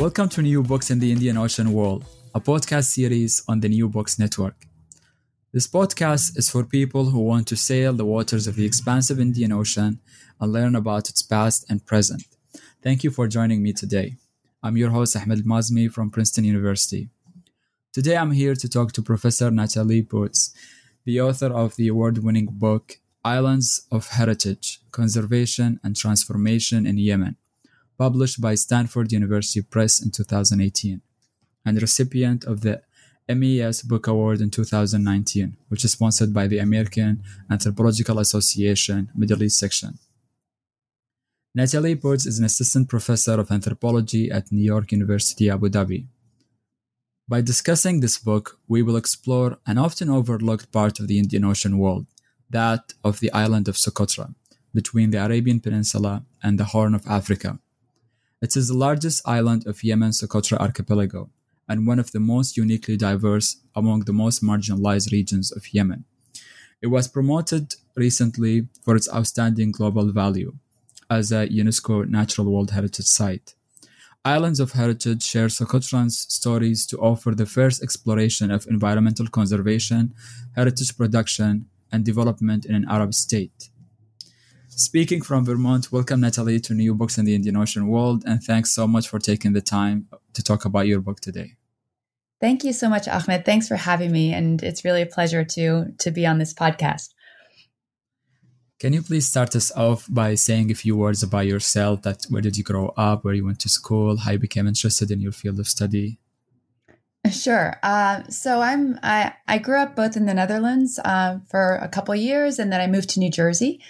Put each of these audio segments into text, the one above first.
Welcome to New Books in the Indian Ocean World, a podcast series on the New Books Network. This podcast is for people who want to sail the waters of the expansive Indian Ocean and learn about its past and present. Thank you for joining me today. I'm your host, Ahmed Mazmi from Princeton University. Today I'm here to talk to Professor Nathalie Peutz, the author of the award winning book Islands of Heritage Conservation and Transformation in Yemen published by Stanford University Press in 2018, and recipient of the MES Book Award in 2019, which is sponsored by the American Anthropological Association Middle East section. Nathalie Peutz is an assistant professor of anthropology at New York University, Abu Dhabi. By discussing this book, we will explore an often overlooked part of the Indian Ocean world, that of the island of Socotra, between the Arabian Peninsula and the Horn of Africa. It is the largest island of Yemen's Socotra archipelago and one of the most uniquely diverse among the most marginalized regions of Yemen. It was promoted recently for its outstanding global value as a UNESCO Natural World Heritage Site. Islands of Heritage share Socotran's stories to offer the first exploration of environmental conservation, heritage production, and development in an Arab state. Speaking from Vermont, welcome Nathalie to New Books in the Indian Ocean World, and thanks so much for taking the time to talk about your book today. Thank you so much, Ahmed. Thanks for having me, and it's really a pleasure to to be on this podcast. Can you please start us off by saying a few words about yourself? That where did you grow up? Where you went to school? How you became interested in your field of study? Sure. Uh, so I'm I, I grew up both in the Netherlands uh, for a couple years, and then I moved to New Jersey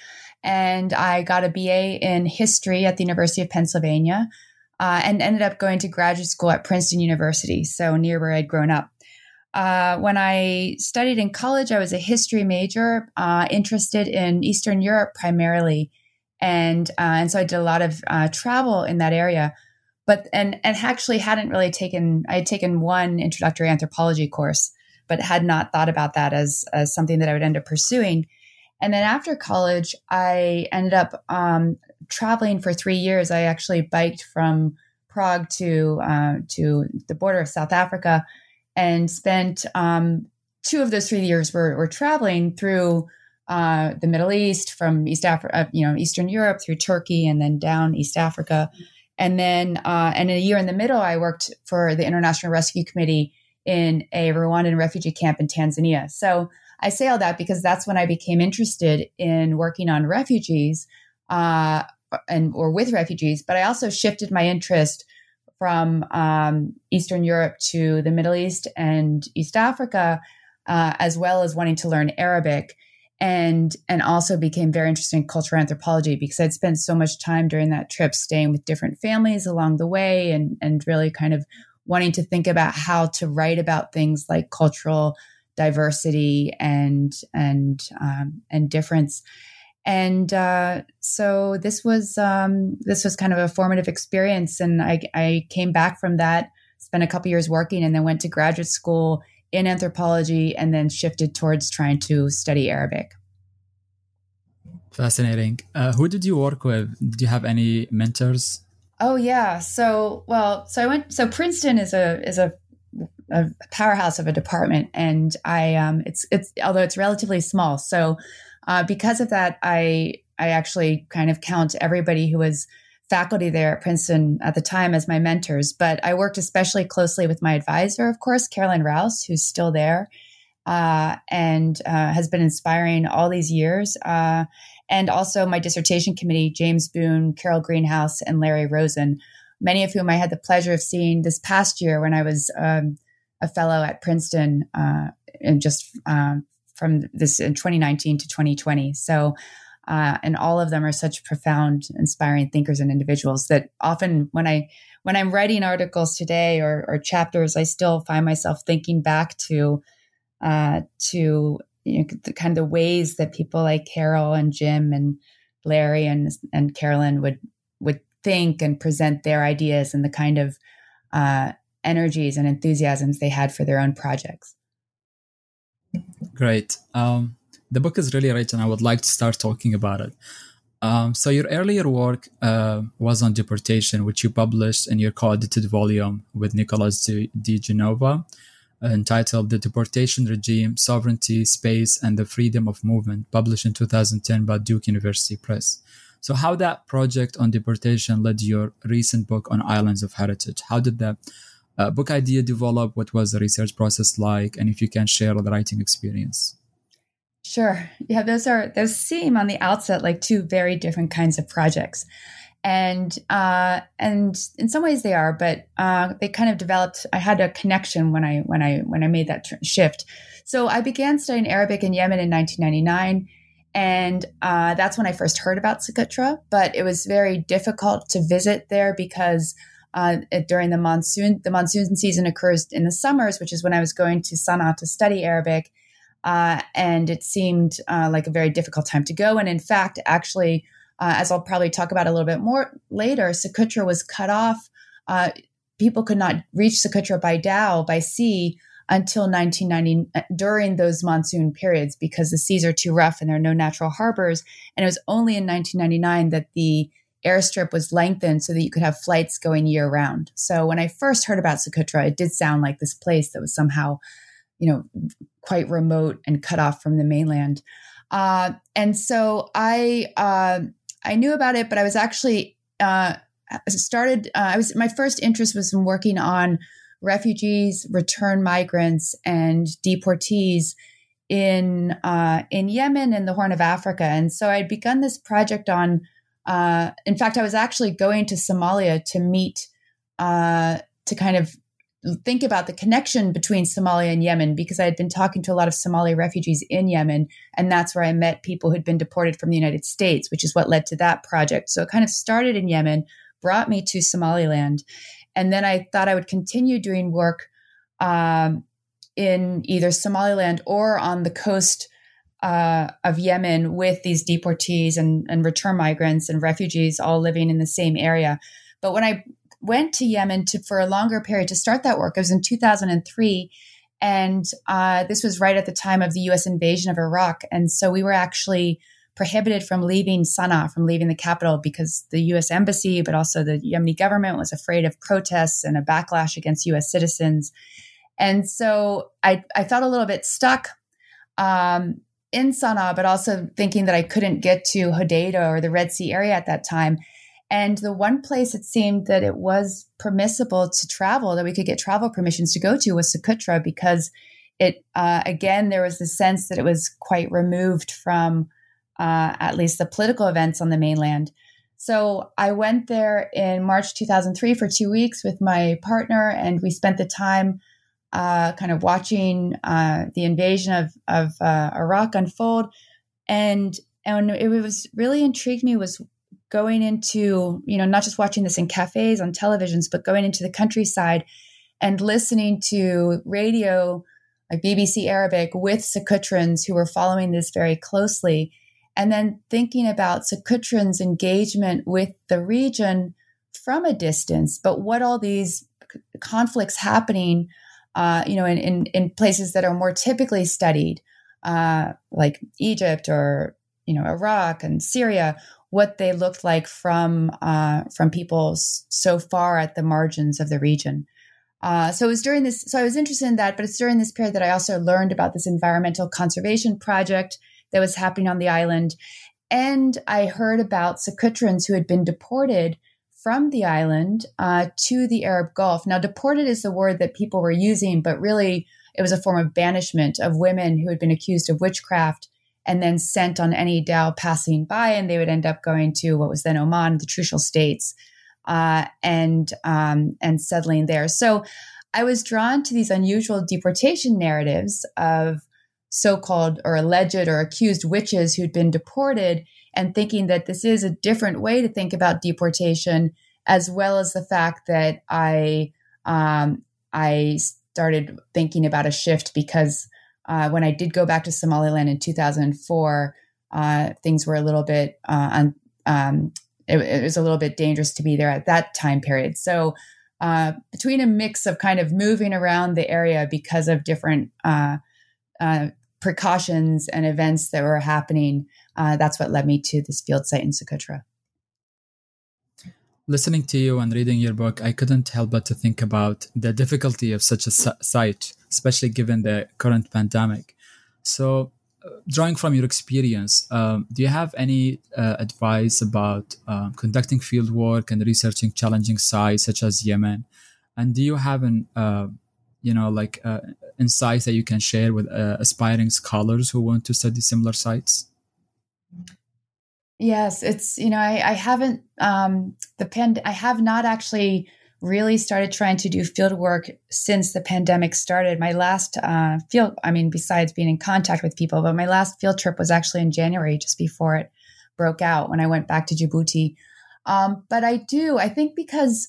and I got a BA in history at the University of Pennsylvania uh, and ended up going to graduate school at Princeton University, so near where I'd grown up. Uh, when I studied in college, I was a history major, uh, interested in Eastern Europe primarily, and uh, and so I did a lot of uh, travel in that area. But and and actually hadn't really taken I had taken one introductory anthropology course, but had not thought about that as as something that I would end up pursuing. And then after college, I ended up um, traveling for three years. I actually biked from Prague to uh, to the border of South Africa, and spent um, two of those three years were, were traveling through uh, the Middle East, from East Africa, uh, you know, Eastern Europe through Turkey, and then down East Africa. And then, uh, and a year in the middle, I worked for the International Rescue Committee in a Rwandan refugee camp in Tanzania. So I say all that because that's when I became interested in working on refugees uh, and or with refugees. But I also shifted my interest from um, Eastern Europe to the Middle East and East Africa, uh, as well as wanting to learn Arabic. And and also became very interested in cultural anthropology because I'd spent so much time during that trip staying with different families along the way and and really kind of wanting to think about how to write about things like cultural diversity and and um, and difference. And uh, so this was um, this was kind of a formative experience, and I, I came back from that, spent a couple years working, and then went to graduate school in anthropology, and then shifted towards trying to study Arabic. Fascinating. Uh, who did you work with? Did you have any mentors? Oh yeah. So well, so I went. So Princeton is a is a a powerhouse of a department, and I um, it's it's although it's relatively small. So uh, because of that, I I actually kind of count everybody who was faculty there at Princeton at the time as my mentors, but I worked especially closely with my advisor, of course, Carolyn Rouse, who's still there uh, and uh, has been inspiring all these years. Uh, and also my dissertation committee, James Boon, Carol Greenhouse, and Larry Rosen, many of whom I had the pleasure of seeing this past year when I was um, a fellow at Princeton uh, and just um, from this in 2019 to 2020. So uh, and all of them are such profound, inspiring thinkers and individuals that often when I when I'm writing articles today or, or chapters, I still find myself thinking back to uh, to you know, the kind of the ways that people like Carol and Jim and Larry and and Carolyn would would think and present their ideas and the kind of uh, energies and enthusiasms they had for their own projects. Great. Um, the book is really rich and I would like to start talking about it. Um, so your earlier work uh, was on deportation, which you published in your co-edited volume with Nicholas de Genova, uh, entitled "The Deportation Regime: Sovereignty, Space, and the Freedom of Movement," published in 2010 by Duke University Press. So, how that project on deportation led to your recent book on islands of heritage? How did that uh, book idea develop? What was the research process like? And if you can share the writing experience. Sure. Yeah, those are those seem on the outset like two very different kinds of projects. And uh, and in some ways they are, but uh, they kind of developed. I had a connection when I when I when I made that tr- shift. So I began studying Arabic in Yemen in 1999, and uh, that's when I first heard about Socotra. But it was very difficult to visit there because uh, during the monsoon, the monsoon season occurs in the summers, which is when I was going to Sana'a to study Arabic uh, and it seemed uh, like a very difficult time to go. And in fact, actually, uh, as I'll probably talk about a little bit more later, Socotra was cut off. Uh, people could not reach Socotra by dhow, by sea, until 1990, uh, during those monsoon periods, because the seas are too rough and there are no natural harbors. And it was only in 1999 that the airstrip was lengthened so that you could have flights going year round. So when I first heard about Socotra, it did sound like this place that was somehow you know, quite remote and cut off from the mainland. Uh, and so I uh, I knew about it, but I was actually uh, started. Uh, I was my first interest was in working on refugees, return migrants, and deportees in uh, in Yemen and the Horn of Africa. And so I'd begun this project on. Uh, in fact, I was actually going to Somalia to meet to kind of think about the connection between Somalia and Yemen because I had been talking to a lot of Somali refugees in Yemen. And that's where I met people who'd been deported from the United States, which is what led to that project. So it kind of started in Yemen, brought me to Somaliland. And then I thought I would continue doing work um, in either Somaliland or on the coast uh, of Yemen with these deportees and, and return migrants and refugees all living in the same area. But when I went to Yemen to for a longer period to start that work. It was in 2003. And uh, this was right at the time of the US invasion of Iraq. And so we were actually prohibited from leaving Sana'a, from leaving the capital, because the US embassy, but also the Yemeni government was afraid of protests and a backlash against US citizens. And so I, I felt a little bit stuck um, in Sana'a, but also thinking that I couldn't get to Hodeidah or the Red Sea area at that time. And the one place it seemed that it was permissible to travel, that we could get travel permissions to go to was Socotra because it, uh, again, there was the sense that it was quite removed from uh, at least the political events on the mainland. So I went there in March 2003 for two weeks with my partner, and we spent the time uh, kind of watching uh, the invasion of, of uh, Iraq unfold. And and it was really intrigued me was going into, you know, not just watching this in cafes on televisions, but going into the countryside and listening to radio like BBC Arabic with Socotrans who were following this very closely. And then thinking about Socotrans' engagement with the region from a distance, but what all these conflicts happening, uh, you know, in, in, in, places that are more typically studied, uh, like Egypt or, you know, Iraq and Syria, what they looked like from uh, from people so far at the margins of the region. Uh, so it was during this. So I was interested in that, but it's during this period that I also learned about this environmental conservation project that was happening on the island, and I heard about Socotrans who had been deported from the island uh, to the Arab Gulf. Now, deported is the word that people were using, but really it was a form of banishment of women who had been accused of witchcraft and then sent on any dhow passing by, and they would end up going to what was then Oman, the Trucial States, uh, and um, and settling there. So I was drawn to these unusual deportation narratives of so-called or alleged or accused witches who'd been deported and thinking that this is a different way to think about deportation, as well as the fact that I um, I started thinking about a shift because uh, when I did go back to Somaliland in 2004, uh, things were a little bit uh, um, it, it, was a little bit dangerous to be there at that time period. So uh, between a mix of kind of moving around the area because of different uh, uh, precautions and events that were happening, uh, that's what led me to this field site in Socotra. Listening to you and reading your book, I couldn't help but to think about the difficulty of such a site, especially given the current pandemic. So, uh, drawing from your experience, um, do you have any uh, advice about uh, conducting field work and researching challenging sites such as Yemen? And do you have an, uh, you know, like uh, insights that you can share with uh, aspiring scholars who want to study similar sites? Yes, it's you know I, I haven't um, the pand I have not actually really started trying to do field work since the pandemic started. My last uh, field, I mean, besides being in contact with people, but my last field trip was actually in January, just before it broke out when I went back to Djibouti. Um, but I do, I think because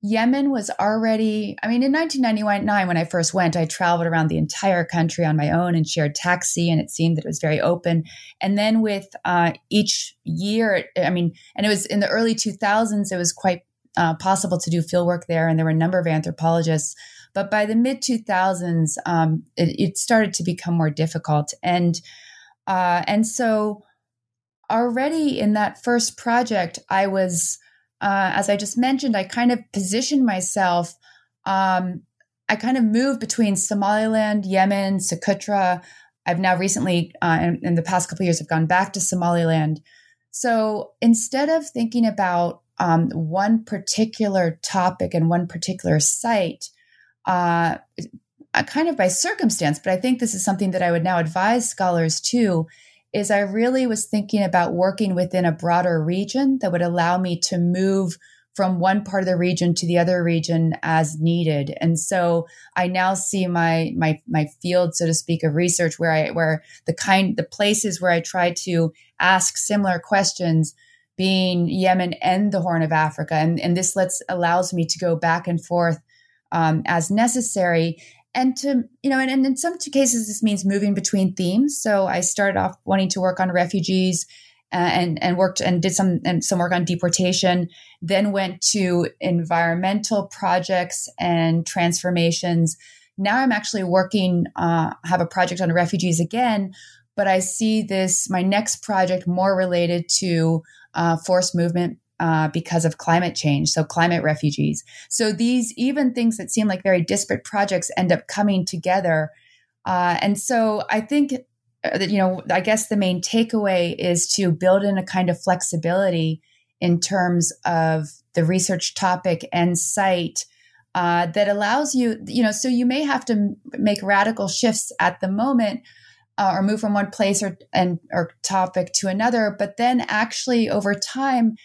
Yemen was already, I mean, in 1999, when I first went, I traveled around the entire country on my own and shared taxi, and it seemed that it was very open. And then with uh, each year, I mean, and it was in the early 2000s, it was quite uh, possible to do fieldwork there, and there were a number of anthropologists. But by the mid 2000s, um, it, it, started to become more difficult. And, uh, and so already in that first project, I was uh, as I just mentioned, I kind of positioned myself. Um, I kind of moved between Somaliland, Yemen, Socotra. I've now recently, uh, in, in, the past couple years, have gone back to Somaliland. So instead of thinking about um, one particular topic and one particular site, uh, kind of by circumstance, but I think this is something that I would now advise scholars to is I really was thinking about working within a broader region that would allow me to move from one part of the region to the other region as needed. And so I now see my my my field, so to speak, of research where I where the kind the places where I try to ask similar questions being Yemen and the Horn of Africa. And, and this lets allows me to go back and forth um, as necessary and to you know and, and in some cases this means moving between themes. So i started off wanting to work on refugees uh, and and worked and did some and some work on deportation then went to environmental projects and transformations. Now i'm actually working uh, have a project on refugees again but i see this my next project more related to uh, forced movement uh, because of climate change. So, climate refugees. So, these even things that seem like very disparate projects end up coming together. Uh, and so, I think uh, that, you know, I guess the main takeaway is to build in a kind of flexibility in terms of the research topic and site. Uh, that allows you, you know, so you may have to make radical shifts at the moment, uh, or move from one place or and or topic to another but then actually over time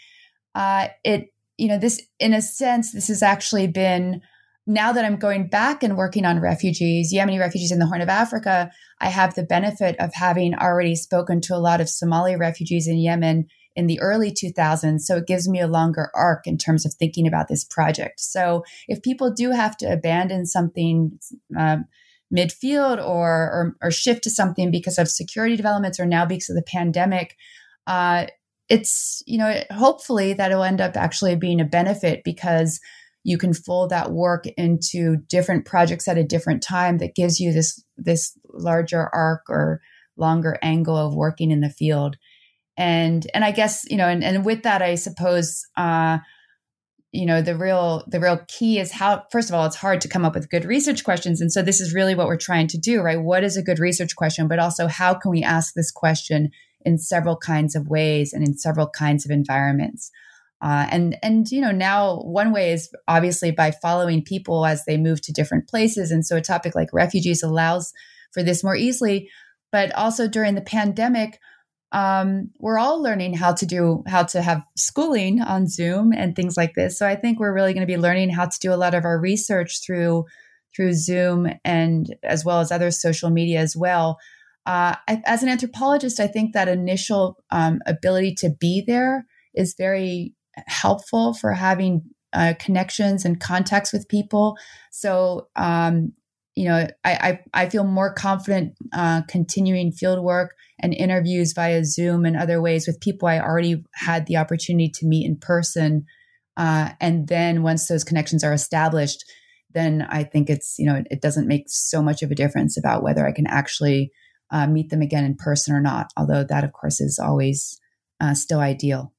uh, it you know this in a sense this has actually been now that i'm going back and working on refugees yemeni refugees in the horn of africa? I have the benefit of having already spoken to a lot of somali refugees in yemen in the early 2000s so it gives me a longer arc in terms of thinking about this project. So if people do have to abandon something um, midfield or, or, or shift to something because of security developments or now because of the pandemic uh, it's you know hopefully that will end up actually being a benefit because you can fold that work into different projects at a different time that gives you this this larger arc or longer angle of working in the field. And and i guess you know and, and with that i suppose uh you know the real the real key is how first of all it's hard to come up with good research questions. And so this is really what we're trying to do right? What is a good research question? But also how can we ask this question in several kinds of ways and in several kinds of environments. Uh, and and you know now one way is obviously by following people as they move to different places, and so a topic like refugees allows for this more easily. But also during the pandemic, um, we're all learning how to do how to have schooling on Zoom and things like this. So I think we're really going to be learning how to do a lot of our research through through Zoom and as well as other social media as well. Uh, I, as an anthropologist, I think that initial um, ability to be there is very helpful for having uh, connections and contacts with people. So, um, you know, I, I, I, feel more confident uh, continuing field work and interviews via Zoom and other ways with people I already had the opportunity to meet in person. Uh, and then once those connections are established, then I think it's, you know, it, it doesn't make so much of a difference about whether I can actually uh, meet them again in person or not, although that, of course, is always uh, still ideal.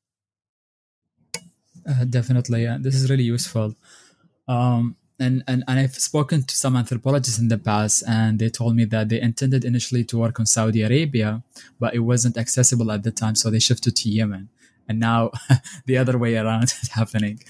Uh, definitely, yeah. This is really useful. Um, and, and and I've spoken to some anthropologists in the past, and they told me that they intended initially to work on Saudi Arabia, but it wasn't accessible at the time, so they shifted to Yemen. And now the other way around is happening.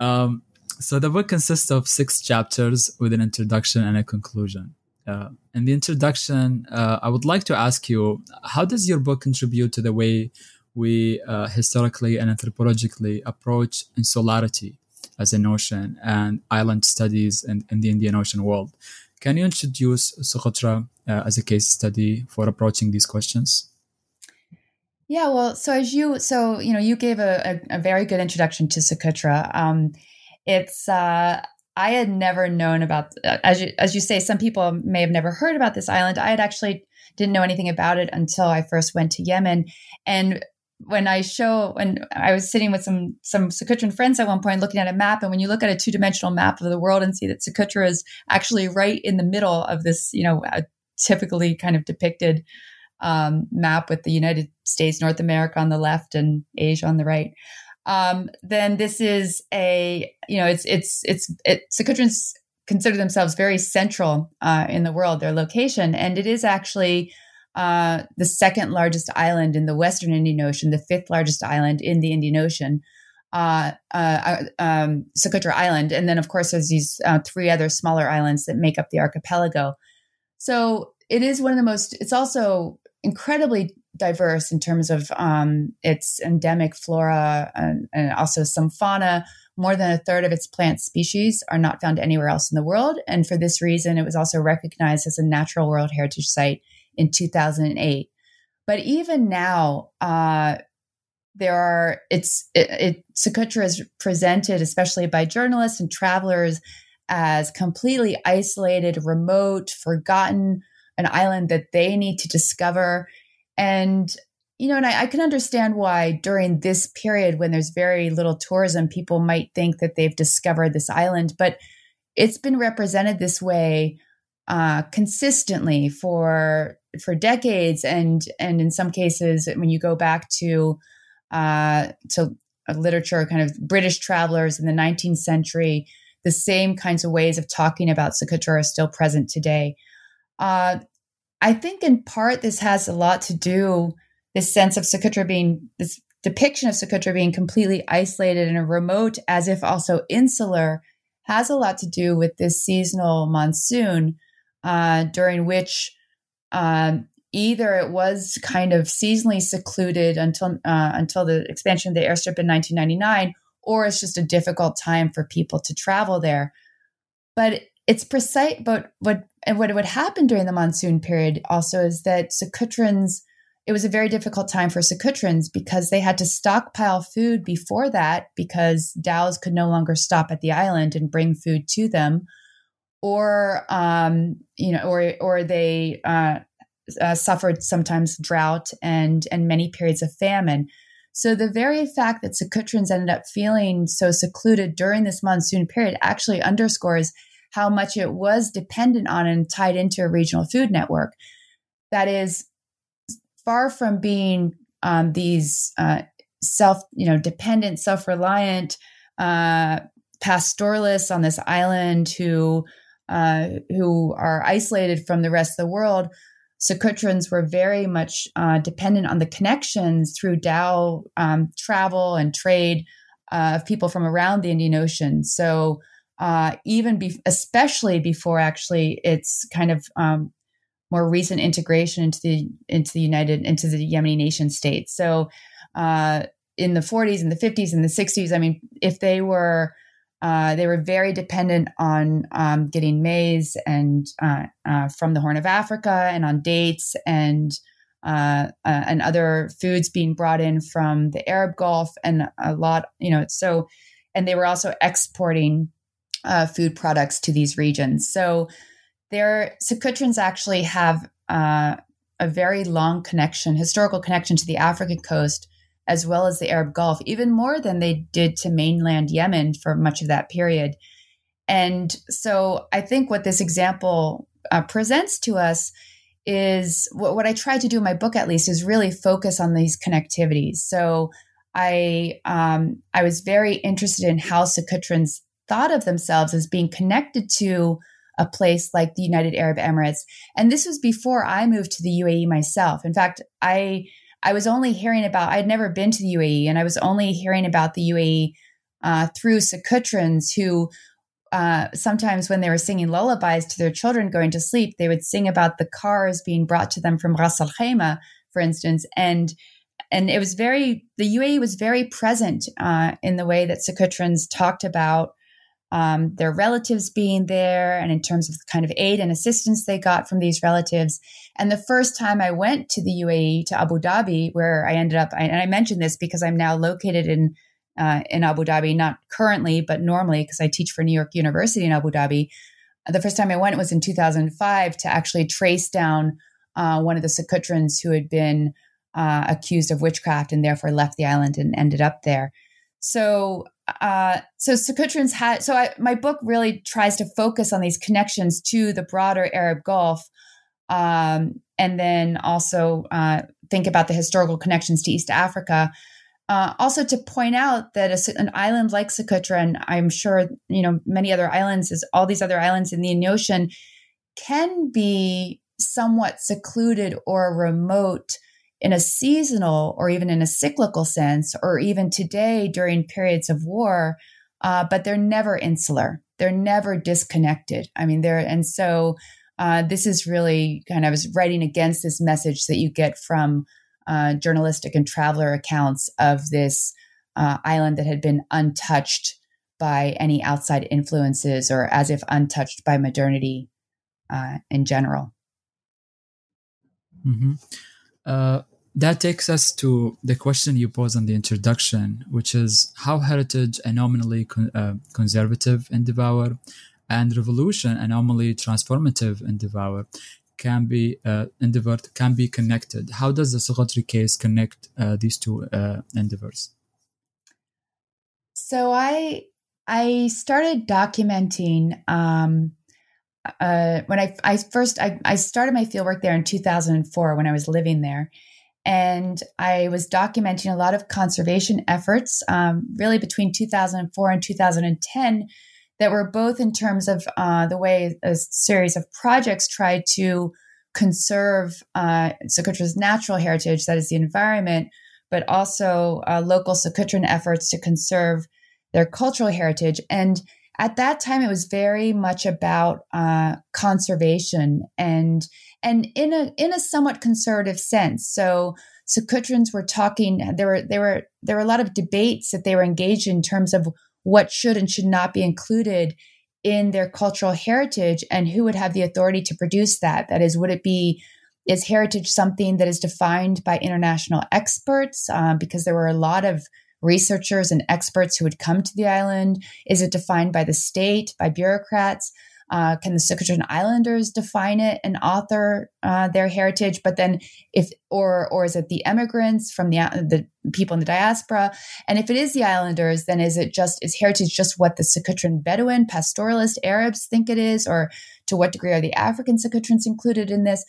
Um, so the book consists of six chapters with an introduction and a conclusion. Uh, in the introduction, uh, I would like to ask you, how does your book contribute to the way we uh, historically and anthropologically approach insularity as a notion and island studies in, in the Indian Ocean world. Can you introduce Socotra uh, as a case study for approaching these questions? Yeah, well, so as you, so you know, you gave a, a, a very good introduction to Socotra. Um, it's uh, I had never known about, as you as you say, some people may have never heard about this island. I had actually didn't know anything about it until I first went to Yemen, and when I show when I was sitting with some some Socotra friends at one point looking at a map, and when you look at a two dimensional map of the world and see that Socotra is actually right in the middle of this, you know, typically kind of depicted um, map with the United States, North America on the left, and Asia on the right. Um, then this is a you know it's it's it's it, Socotrans consider themselves very central uh, in the world, their location, and it is actually uh, the second largest island in the Western Indian Ocean, the fifth largest island in the Indian Ocean, uh, uh, um, Socotra Island. And then, of course, there's these uh, three other smaller islands that make up the archipelago. So it is one of the most, it's also incredibly diverse in terms of um, its endemic flora and, and also some fauna. More than a third of its plant species are not found anywhere else in the world. And for this reason, it was also recognized as a natural World Heritage Site in 2008. But even now, uh, there are it's it, it Socotra is presented, especially by journalists and travelers, as completely isolated, remote, forgotten, an island that they need to discover. And you know, and I, I, can understand why during this period when there's very little tourism, people might think that they've discovered this island, but it's been represented this way uh, consistently for for decades, and and in some cases, when you go back to uh, to literature, kind of British travelers in the 19th century, the same kinds of ways of talking about Socotra are still present today. Uh, I think in part this has a lot to do this sense of Socotra being this depiction of Socotra being completely isolated and remote, as if also insular, has a lot to do with this seasonal monsoon, uh, during which um, either it was kind of seasonally secluded until uh, until the expansion of the airstrip in 1999, or it's just a difficult time for people to travel there. But it's precise. But what and what would happen during the monsoon period also is that Socotrans. It was a very difficult time for Socotrans because they had to stockpile food before that because dhows could no longer stop at the island and bring food to them or um, you know, or or they uh, uh, suffered sometimes drought and and many periods of famine. So the very fact that Socotrans ended up feeling so secluded during this monsoon period actually underscores how much it was dependent on and tied into a regional food network. That is far from being um, these uh, self, you know, dependent, self-reliant uh, pastoralists on this island who uh, who are isolated from the rest of the world, Socotrans were very much uh, dependent on the connections through dhow um, travel and trade uh, of people from around the Indian Ocean. So uh, even be- especially before actually its kind of um, more recent integration into the into the United into the Yemeni nation state. So uh, in the 40s and the 50s and the 60s, I mean, if they were uh, they were very dependent on um, getting maize and uh, uh, from the Horn of Africa and on dates and uh, and other foods being brought in from the Arab Gulf and a lot, you know. So, and they were also exporting uh, food products to these regions. So, their Socotrans actually have a very long connection, historical connection to the African coast as well as the Arab Gulf, even more than they did to mainland Yemen for much of that period. And so I think what this example uh, presents to us is what, what I tried to do in my book, at least, is really focus on these connectivities. So I um, I was very interested in how Socotrans thought of themselves as being connected to a place like the United Arab Emirates, and this was before I moved to the UAE myself. In fact, I I was only hearing about, I'd never been to the UAE, and I was only hearing about the UAE uh, through Socotrans who uh, sometimes when they were singing lullabies to their children going to sleep, they would sing about the cars being brought to them from Ras Al Khaimah, for instance. And and it was very, the UAE was very present uh, in the way that Socotrans talked about um, their relatives being there and in terms of the kind of aid and assistance they got from these relatives. And the first time I went to the UAE, to Abu Dhabi, where I ended up, and I mentioned this because I'm now located in uh, in Abu Dhabi, not currently, but normally because I teach for New York University in Abu Dhabi. The first time I went was in 2005 to actually trace down uh, one of the Socotrans who had been uh, accused of witchcraft and therefore left the island and ended up there. So, uh, so Socotrans had. So, I, my book really tries to focus on these connections to the broader Arab Gulf, um, and then also uh, think about the historical connections to East Africa. Uh, also, to point out that a, an island like Socotra, and I'm sure you know many other islands, is all these other islands in the Indian Ocean, can be somewhat secluded or remote in a seasonal or even in a cyclical sense, or even today during periods of war. Uh, but they're never insular. They're never disconnected. I mean, they're and so uh, this is really kind of writing against this message that you get from uh, journalistic and traveler accounts of this uh, island that had been untouched by any outside influences or as if untouched by modernity uh, in general. Mm-hmm. Uh, that takes us to the question you posed on the introduction, which is how heritage anomaly con- uh, conservative in Devour and revolution anomaly transformative in Devour can be uh, endeavored can be connected. How does the Soghotri case connect uh, these two uh, endeavors? So I I started documenting um, uh, when I I first I, I started my fieldwork there in 2004 when I was living there, and I was documenting a lot of conservation efforts um, really between 2004 and 2010 that were both in terms of uh, the way a series of projects tried to conserve uh, Socotra's natural heritage, that is the environment, but also uh, local Socotran efforts to conserve their cultural heritage. And at that time, it was very much about uh, conservation and and in a in a somewhat conservative sense. So Socotrans were talking. There were there were there were a lot of debates that they were engaged in, in terms of what should and should not be included in their cultural heritage and who would have the authority to produce that that is would it be is heritage something that is defined by international experts um, because there were a lot of researchers and experts who would come to the island is it defined by the state by bureaucrats uh, can the Socotran Islanders define it and author uh, their heritage? But then, if or or is it the immigrants from the the people in the diaspora? And if it is the Islanders, then is it just is heritage just what the Socotran Bedouin pastoralist Arabs think it is, or to what degree are the African Socotrans included in this?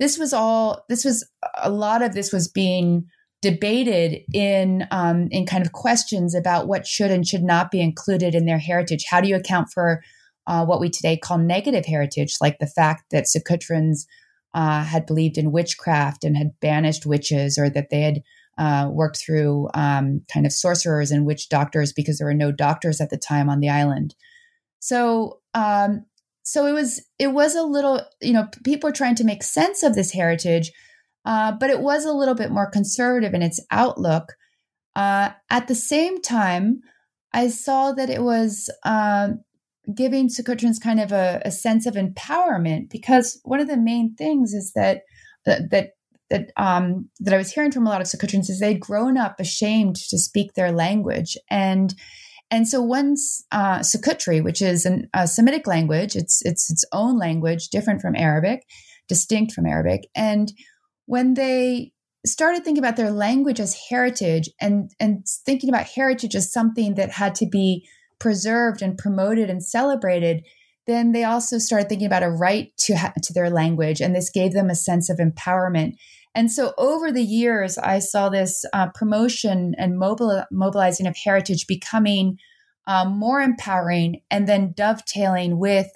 This was all. This was a lot of this was being debated in um, in kind of questions about what should and should not be included in their heritage. How do you account for uh, what we today call negative heritage, like the fact that Socotrans uh, had believed in witchcraft and had banished witches, or that they had uh, worked through um, kind of sorcerers and witch doctors because there were no doctors at the time on the island. So, um, so it was it was a little you know people were trying to make sense of this heritage, uh, but it was a little bit more conservative in its outlook. Uh, at the same time, I saw that it was uh, giving Socotrans kind of a, a, sense of empowerment because one of the main things is that that that um, that I was hearing from a lot of Socotrans is they'd grown up ashamed to speak their language and and so once uh, which is an, a Semitic language, it's it's its own language, different from Arabic, distinct from Arabic, and when they started thinking about their language as heritage and and thinking about heritage as something that had to be preserved and promoted and celebrated then they also started thinking about a right to ha- to their language and this gave them a sense of empowerment. And so over the years i saw this uh, promotion and mobile, mobilizing of heritage becoming um, more empowering and then dovetailing with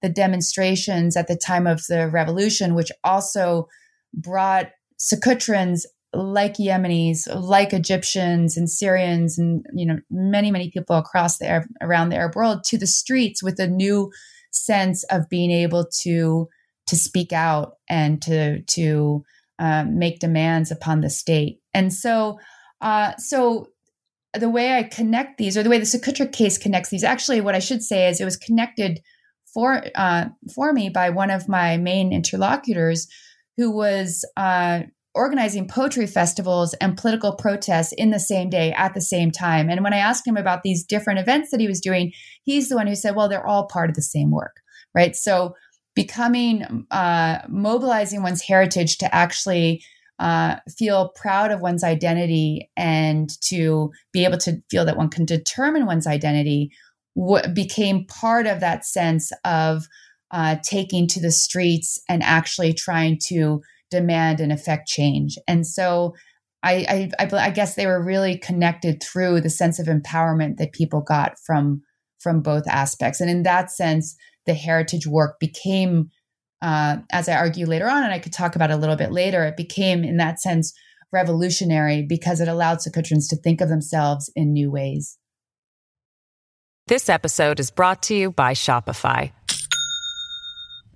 the demonstrations at the time of the revolution which also brought Socotrans like Yemenis, like Egyptians and Syrians, and you know many many people across the Arab, around the Arab world to the streets with a new sense of being able to to speak out and to to uh, make demands upon the state. And so, uh, so the way I connect these, or the way the Socotra case connects these, actually, what I should say is it was connected for uh, for me by one of my main interlocutors, who was uh, organizing poetry festivals and political protests in the same day at the same time. And when I asked him about these different events that he was doing, he's the one who said, well, they're all part of the same work, right? So becoming, uh, mobilizing one's heritage to actually uh, feel proud of one's identity and to be able to feel that one can determine one's identity what became part of that sense of uh, taking to the streets and actually trying to demand and affect change. And so I, I, I, guess they were really connected through the sense of empowerment that people got from from both aspects. And in that sense, the heritage work became, uh, as I argue later on, and I could talk about a little bit later, it became in that sense revolutionary because it allowed Socotrans to think of themselves in new ways. This episode is brought to you by Shopify.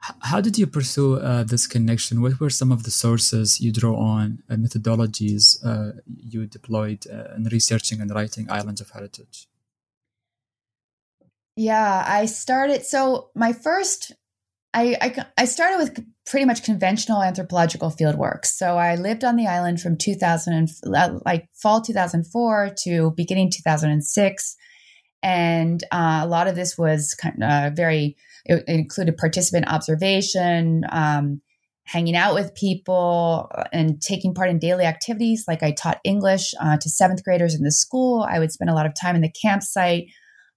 How did you pursue uh, this connection? What were some of the sources you draw on, uh, methodologies uh, you deployed uh, in researching and writing Islands of Heritage? Yeah, I started. So my first, I, I, I started with pretty much conventional anthropological fieldwork. So I lived on the island from 2000, and, uh, like fall 2004 to beginning 2006, and uh, a lot of this was kind of very it, included participant observation, um, hanging out with people, and taking part in daily activities. Like I taught English uh, to seventh graders in the school. I would spend a lot of time in the campsite,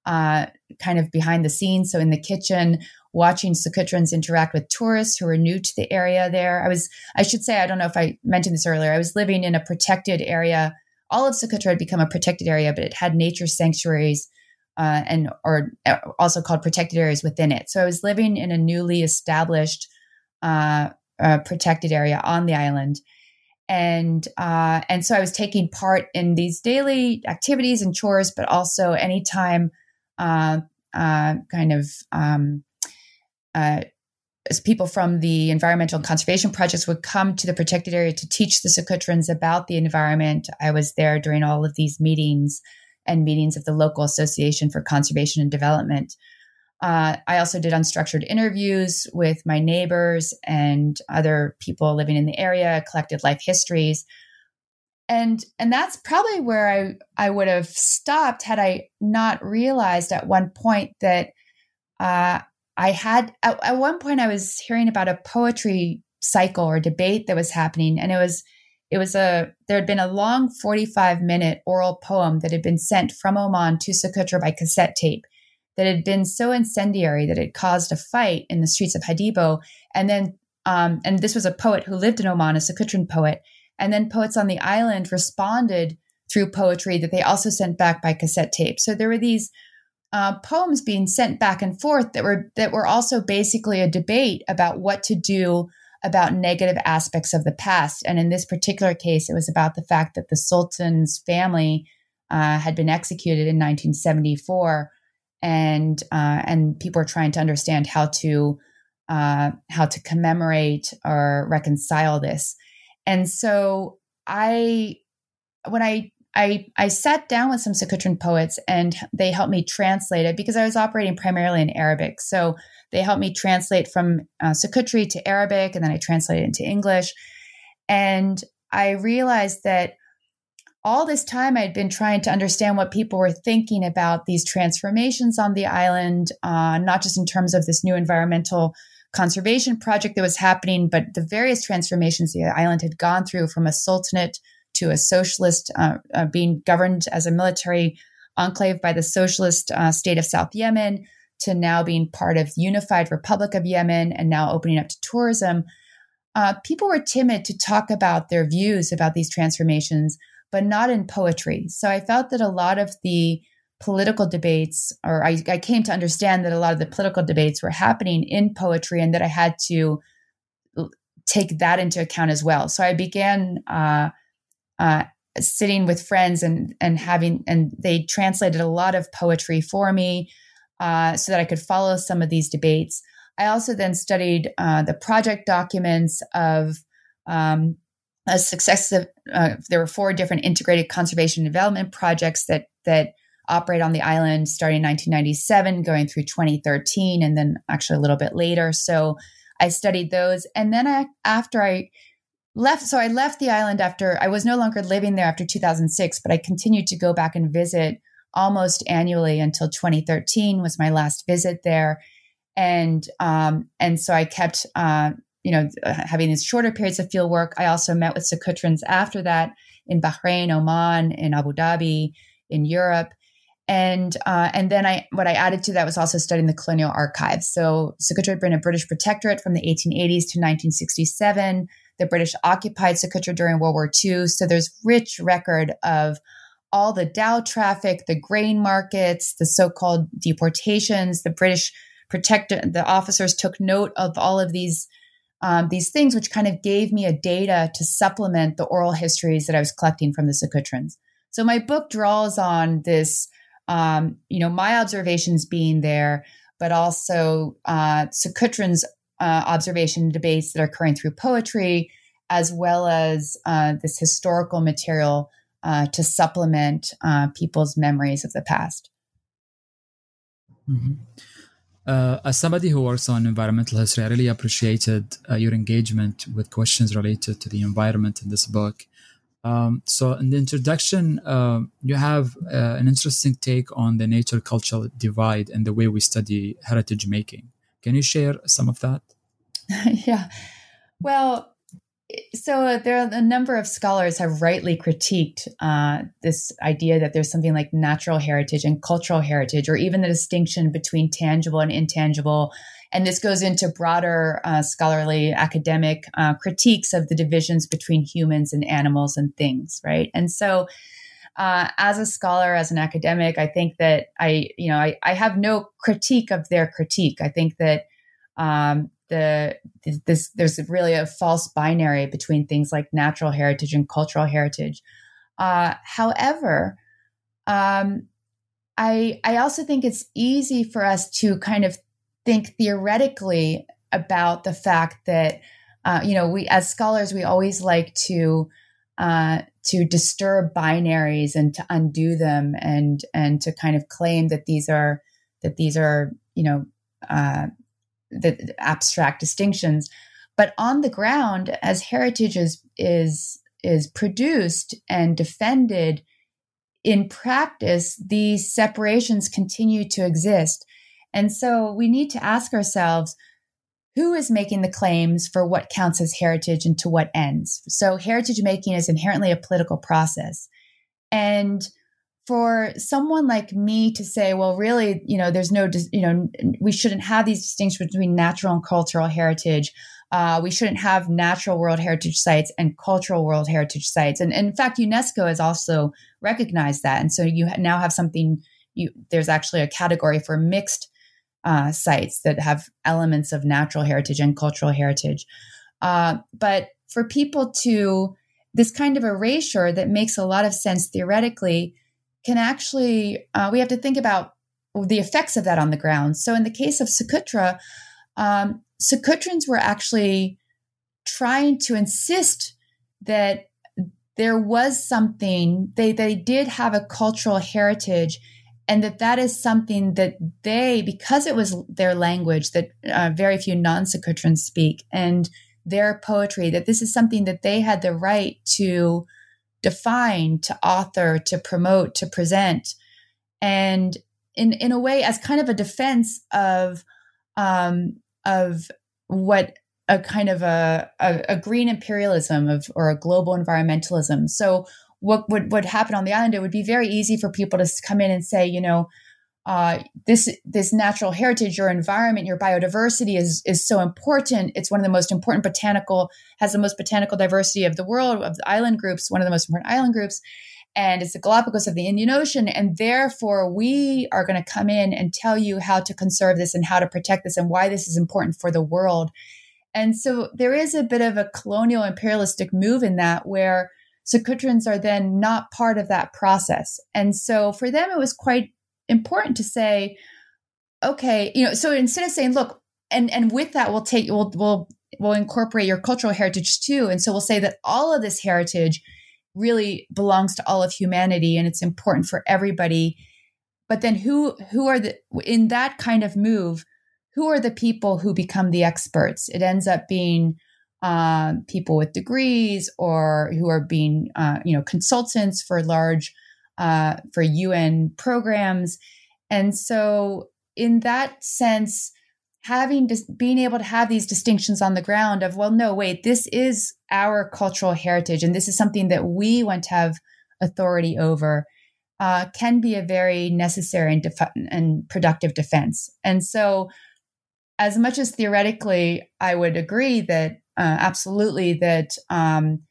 uh, kind of behind the scenes. So in the kitchen, watching Socotrans interact with tourists who were new to the area there. I was, I should say, I don't know if I mentioned this earlier, I was living in a protected area. All of Socotra had become a protected area, but it had nature sanctuaries uh, and or uh, also called protected areas within it. So I was living in a newly established uh, uh, protected area on the island, and uh, and so I was taking part in these daily activities and chores, but also anytime uh, kind of um, as people from the environmental conservation projects would come to the protected area to teach the Socotrans about the environment. I was there during all of these meetings and meetings of the local association for conservation and development. Uh, I also did unstructured interviews with my neighbors and other people living in the area, collected life histories. And and that's probably where I, I would have stopped had I not realized at one point that uh, I had at, at one point I was hearing about a poetry cycle or debate that was happening, and it was it was a there had been a long 45 minute oral poem that had been sent from Oman to Socotra by cassette tape that had been so incendiary that it caused a fight in the streets of Hadibo. And then, um, and this was a poet who lived in Oman, a Socotran poet. And then poets on the island responded through poetry that they also sent back by cassette tape. So there were these uh, poems being sent back and forth that were that were also basically a debate about what to do about negative aspects of the past. And in this particular case, it was about the fact that the Sultan's family uh, had been executed in 1974 and uh, and people are trying to understand how to uh, how to commemorate or reconcile this. And so I, when I I I sat down with some Socotran poets and they helped me translate it because I was operating primarily in Arabic. So they helped me translate from uh, to Arabic, and then I translated into English. And I realized that all this time I'd been trying to understand what people were thinking about these transformations on the island, uh, not just in terms of this new environmental conservation project that was happening, but the various transformations the island had gone through from a sultanate to a socialist, uh, uh, being governed as a military enclave by the socialist uh, state of South Yemen, to now being part of Unified Republic of Yemen and now opening up to tourism. Uh, people were timid to talk about their views about these transformations but not in poetry. So I felt that a lot of the political debates, or I, I, came to understand that a lot of the political debates were happening in poetry and that I had to take that into account as well. So I began uh, uh, sitting with friends and, and having, and they translated a lot of poetry for me uh, so that I could follow some of these debates. I also then studied uh, the project documents of um, a successive uh, there were four different integrated conservation development projects that that operate on the island starting in 1997 going through 2013 and then actually a little bit later so i studied those and then I, after i left so i left the island after i was no longer living there after 2006 but i continued to go back and visit almost annually until 2013 was my last visit there and um, and so i kept uh, you know, uh, having these shorter periods of field work. I also met with Socotrans after that in Bahrain, Oman, in Abu Dhabi, in Europe. And uh, and then I what I added to that was also studying the colonial archives. So Socotra had been a British protectorate from the 1880s to 1967. The British occupied Socotra during World War II. So there's rich record of all the dhow traffic, the grain markets, the so-called deportations. The British protected the officers took note of all of these um, these things, which kind of gave me a data to supplement the oral histories that I was collecting from the Socotrans. So my book draws on this, um, you know, my observations being there, but also uh, Socotrans' uh, observation debates that are occurring through poetry, as well as uh, this historical material uh, to supplement uh, people's memories of the past. Mm-hmm. Uh, as somebody who works on environmental history, I really appreciated uh, your engagement with questions related to the environment in this book. Um, so, in the introduction, uh, you have uh, an interesting take on the nature cultural divide and the way we study heritage making. Can you share some of that? yeah. Well, so there are a number of scholars have rightly critiqued uh, this idea that there's something like natural heritage and cultural heritage, or even the distinction between tangible and intangible. And this goes into broader uh, scholarly academic uh, critiques of the divisions between humans and animals and things, right? And so, uh, as a scholar, as an academic, I think that I, you know, I, I have no critique of their critique. I think that um, the this there's really a false binary between things like natural heritage and cultural heritage. Uh, however, um, I I also think it's easy for us to kind of think theoretically about the fact that uh, you know we as scholars we always like to uh, to disturb binaries and to undo them and and to kind of claim that these are that these are you know uh, the abstract distinctions. But on the ground, as heritage is is is produced and defended in practice, these separations continue to exist. And so we need to ask ourselves who is making the claims for what counts as heritage and to what ends. So heritage making is inherently a political process. And for someone like me to say, well, really, you know, there's no, you know, we shouldn't have these distinctions between natural and cultural heritage. Uh, we shouldn't have natural World Heritage sites and cultural World Heritage sites. And, and in fact, UNESCO has also recognized that. And so you now have something, you, there's actually a category for mixed uh, sites that have elements of natural heritage and cultural heritage. Uh, but for people to, this kind of erasure that makes a lot of sense theoretically can actually, uh, we have to think about the effects of that on the ground. So in the case of Socotra, um, were actually trying to insist that there was something they they did have a cultural heritage and that that is something that they because it was their language that uh, very few non-Socotrans speak and their poetry that this is something that they had the right to define to author to promote to present. And in in a way as kind of a defense of um of what a kind of a, a, a green imperialism of or a global environmentalism. So what would what happen on the island, it would be very easy for people to come in and say, you know, uh, this this natural heritage, your environment, your biodiversity is is so important. It's one of the most important botanical has the most botanical diversity of the world of the island groups, one of the most important island groups, and it's the Galapagos of the Indian Ocean. And therefore, we are going to come in and tell you how to conserve this and how to protect this and why this is important for the world. And so there is a bit of a colonial imperialistic move in that where Socotrans are then not part of that process. And so for them, it was quite important to say, okay, you know, so instead of saying, look, and and with that, we'll take we'll we'll we'll incorporate your cultural heritage too. And so we'll say that all of this heritage really belongs to all of humanity and it's important for everybody. But then who who are the in that kind of move, who are the people who become the experts? It ends up being um, people with degrees or who are being, uh, you know, consultants for large, uh, for UN programs. And so, in that sense, having dis- being able to have these distinctions on the ground of, well, no, wait, this is our cultural heritage, and this is something that we want to have authority over. Uh, can be a very necessary and, def- and productive defense. And so, as much as theoretically I would agree that uh, absolutely that um,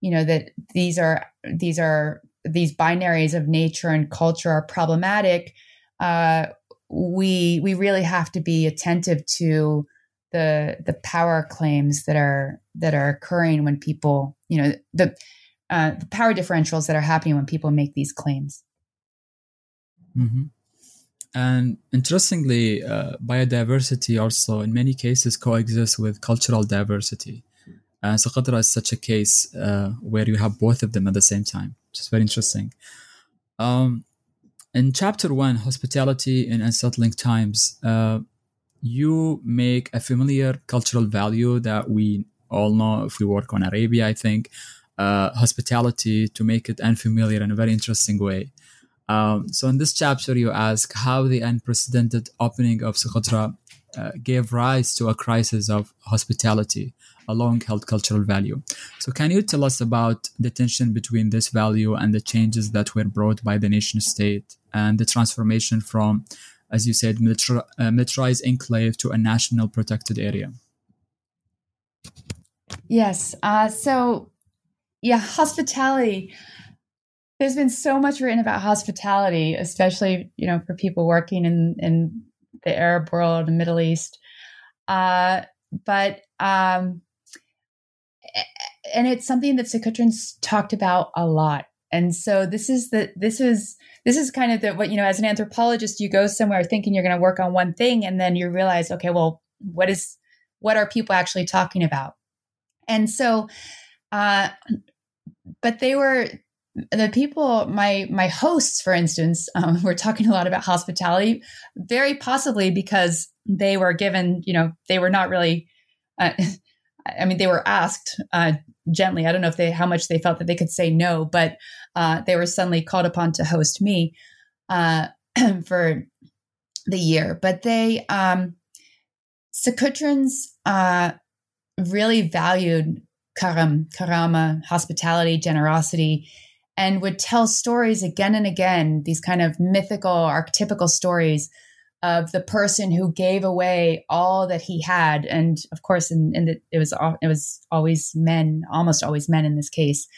you know that these are these are these binaries of nature and culture are problematic. Uh, we we really have to be attentive to the the power claims that are that are occurring when people you know the uh, the power differentials that are happening when people make these claims. Mm-hmm. And interestingly, uh, biodiversity also in many cases coexists with cultural diversity. And Socotra is such a case uh, where you have both of them at the same time, which is very interesting. Um, in chapter one, hospitality in unsettling times, uh, you make a familiar cultural value that we all know if we work on Arabia, I think, uh, hospitality to make it unfamiliar in a very interesting way. Um, so in this chapter, you ask how the unprecedented opening of Socotra uh, gave rise to a crisis of hospitality, a long-held cultural value. So can you tell us about the tension between this value and the changes that were brought by the nation state and the transformation from, as you said, military, uh, militarized enclave to a national protected area? Yes. Uh, so, yeah, hospitality there's been so much written about hospitality, especially you know for people working in in the Arab world, the Middle East. Uh, but um, and it's something that Socotrans talked about a lot. And so this is the this is this is kind of the what you know as an anthropologist you go somewhere thinking you're going to work on one thing and then you realize okay well what is what are people actually talking about and so uh but they were the people my my hosts for instance um, were talking a lot about hospitality very possibly because they were given you know they were not really uh, i mean they were asked uh, gently. I don't know if they how much they felt that they could say no but uh, they were suddenly called upon to host me uh, for the year. But they um, Socotrans uh, really valued karam, karama, hospitality, generosity, and would tell stories again and again, these kind of mythical, archetypical stories of the person who gave away all that he had. And of course, in, in the, it was it was always men, almost always men in this case.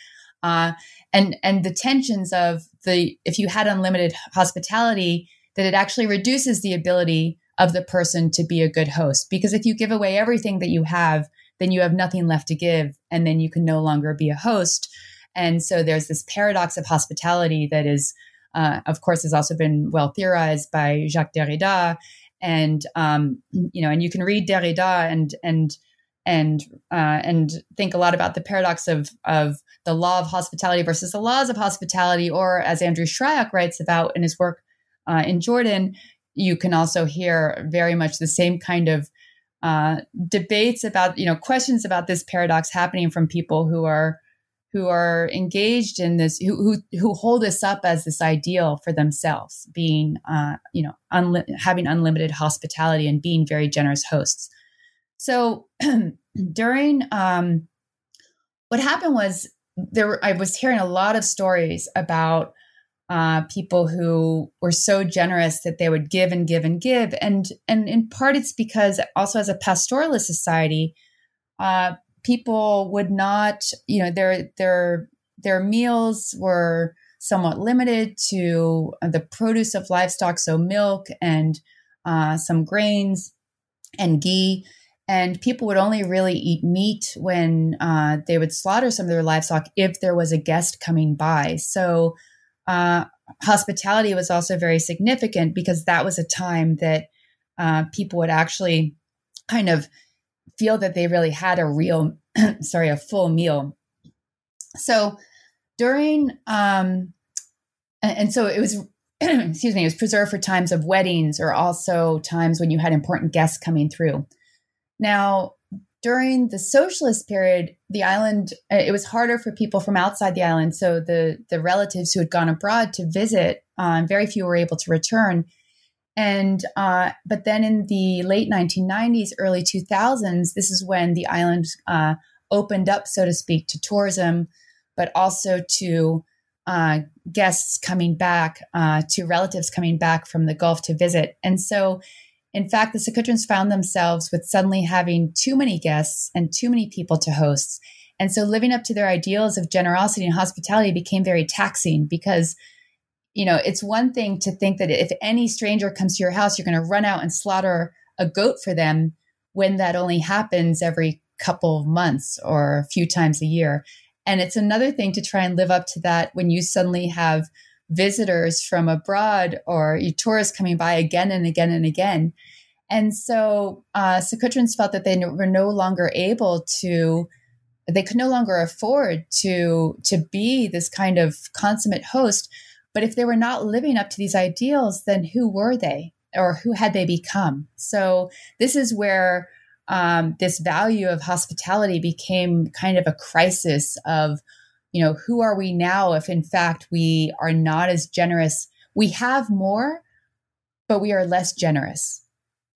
Uh, and and the tensions of the if you had unlimited hospitality, that it actually reduces the ability of the person to be a good host. Because if you give away everything that you have, then you have nothing left to give, and then you can no longer be a host. And so there's this paradox of hospitality that is, uh, of course, has also been well theorized by Jacques Derrida. And um, you know, and you can read Derrida and and and uh, and think a lot about the paradox of of the law of hospitality versus the laws of hospitality, or as Andrew Shryock writes about in his work uh, in Jordan, you can also hear very much the same kind of uh, debates about you know questions about this paradox happening from people who are who are engaged in this who who, who hold this up as this ideal for themselves being uh, you know unli- having unlimited hospitality and being very generous hosts so during um, what happened was there i was hearing a lot of stories about uh, people who were so generous that they would give and give and give. And, and in part, it's because also as a pastoralist society, uh, people would not, you know, their, their, their meals were somewhat limited to the produce of livestock, so milk and uh, some grains and ghee. And people would only really eat meat when uh, they would slaughter some of their livestock if there was a guest coming by. So uh, hospitality was also very significant because that was a time that uh, people would actually kind of feel that they really had a real, sorry, a full meal. So during, um, and, and so it was, excuse me, it was preserved for times of weddings or also times when you had important guests coming through. Now, during the socialist period, the island uh, it was harder for people from outside the island. So the the relatives who had gone abroad to visit, um, very few were able to return. And uh, but then in the late 1990s, early 2000s, this is when the island uh, opened up, so to speak, to tourism, but also to uh, guests coming back, uh, to relatives coming back from the Gulf to visit. And so in fact, the Socotrans found themselves with suddenly having too many guests and too many people to host. And so living up to their ideals of generosity and hospitality became very taxing because, you know, it's one thing to think that if any stranger comes to your house, you're going to run out and slaughter a goat for them when that only happens every couple of months or a few times a year. And it's another thing to try and live up to that when you suddenly have visitors from abroad or tourists coming by again and again and again. And so uh, Socotrans felt that they were no longer able to, they could no longer afford to to be this kind of consummate host. But if they were not living up to these ideals, then who were they, or who had they become? So this is where um, this value of hospitality became kind of a crisis of you know, who are we now if in fact we are not as generous? We have more, but we are less generous.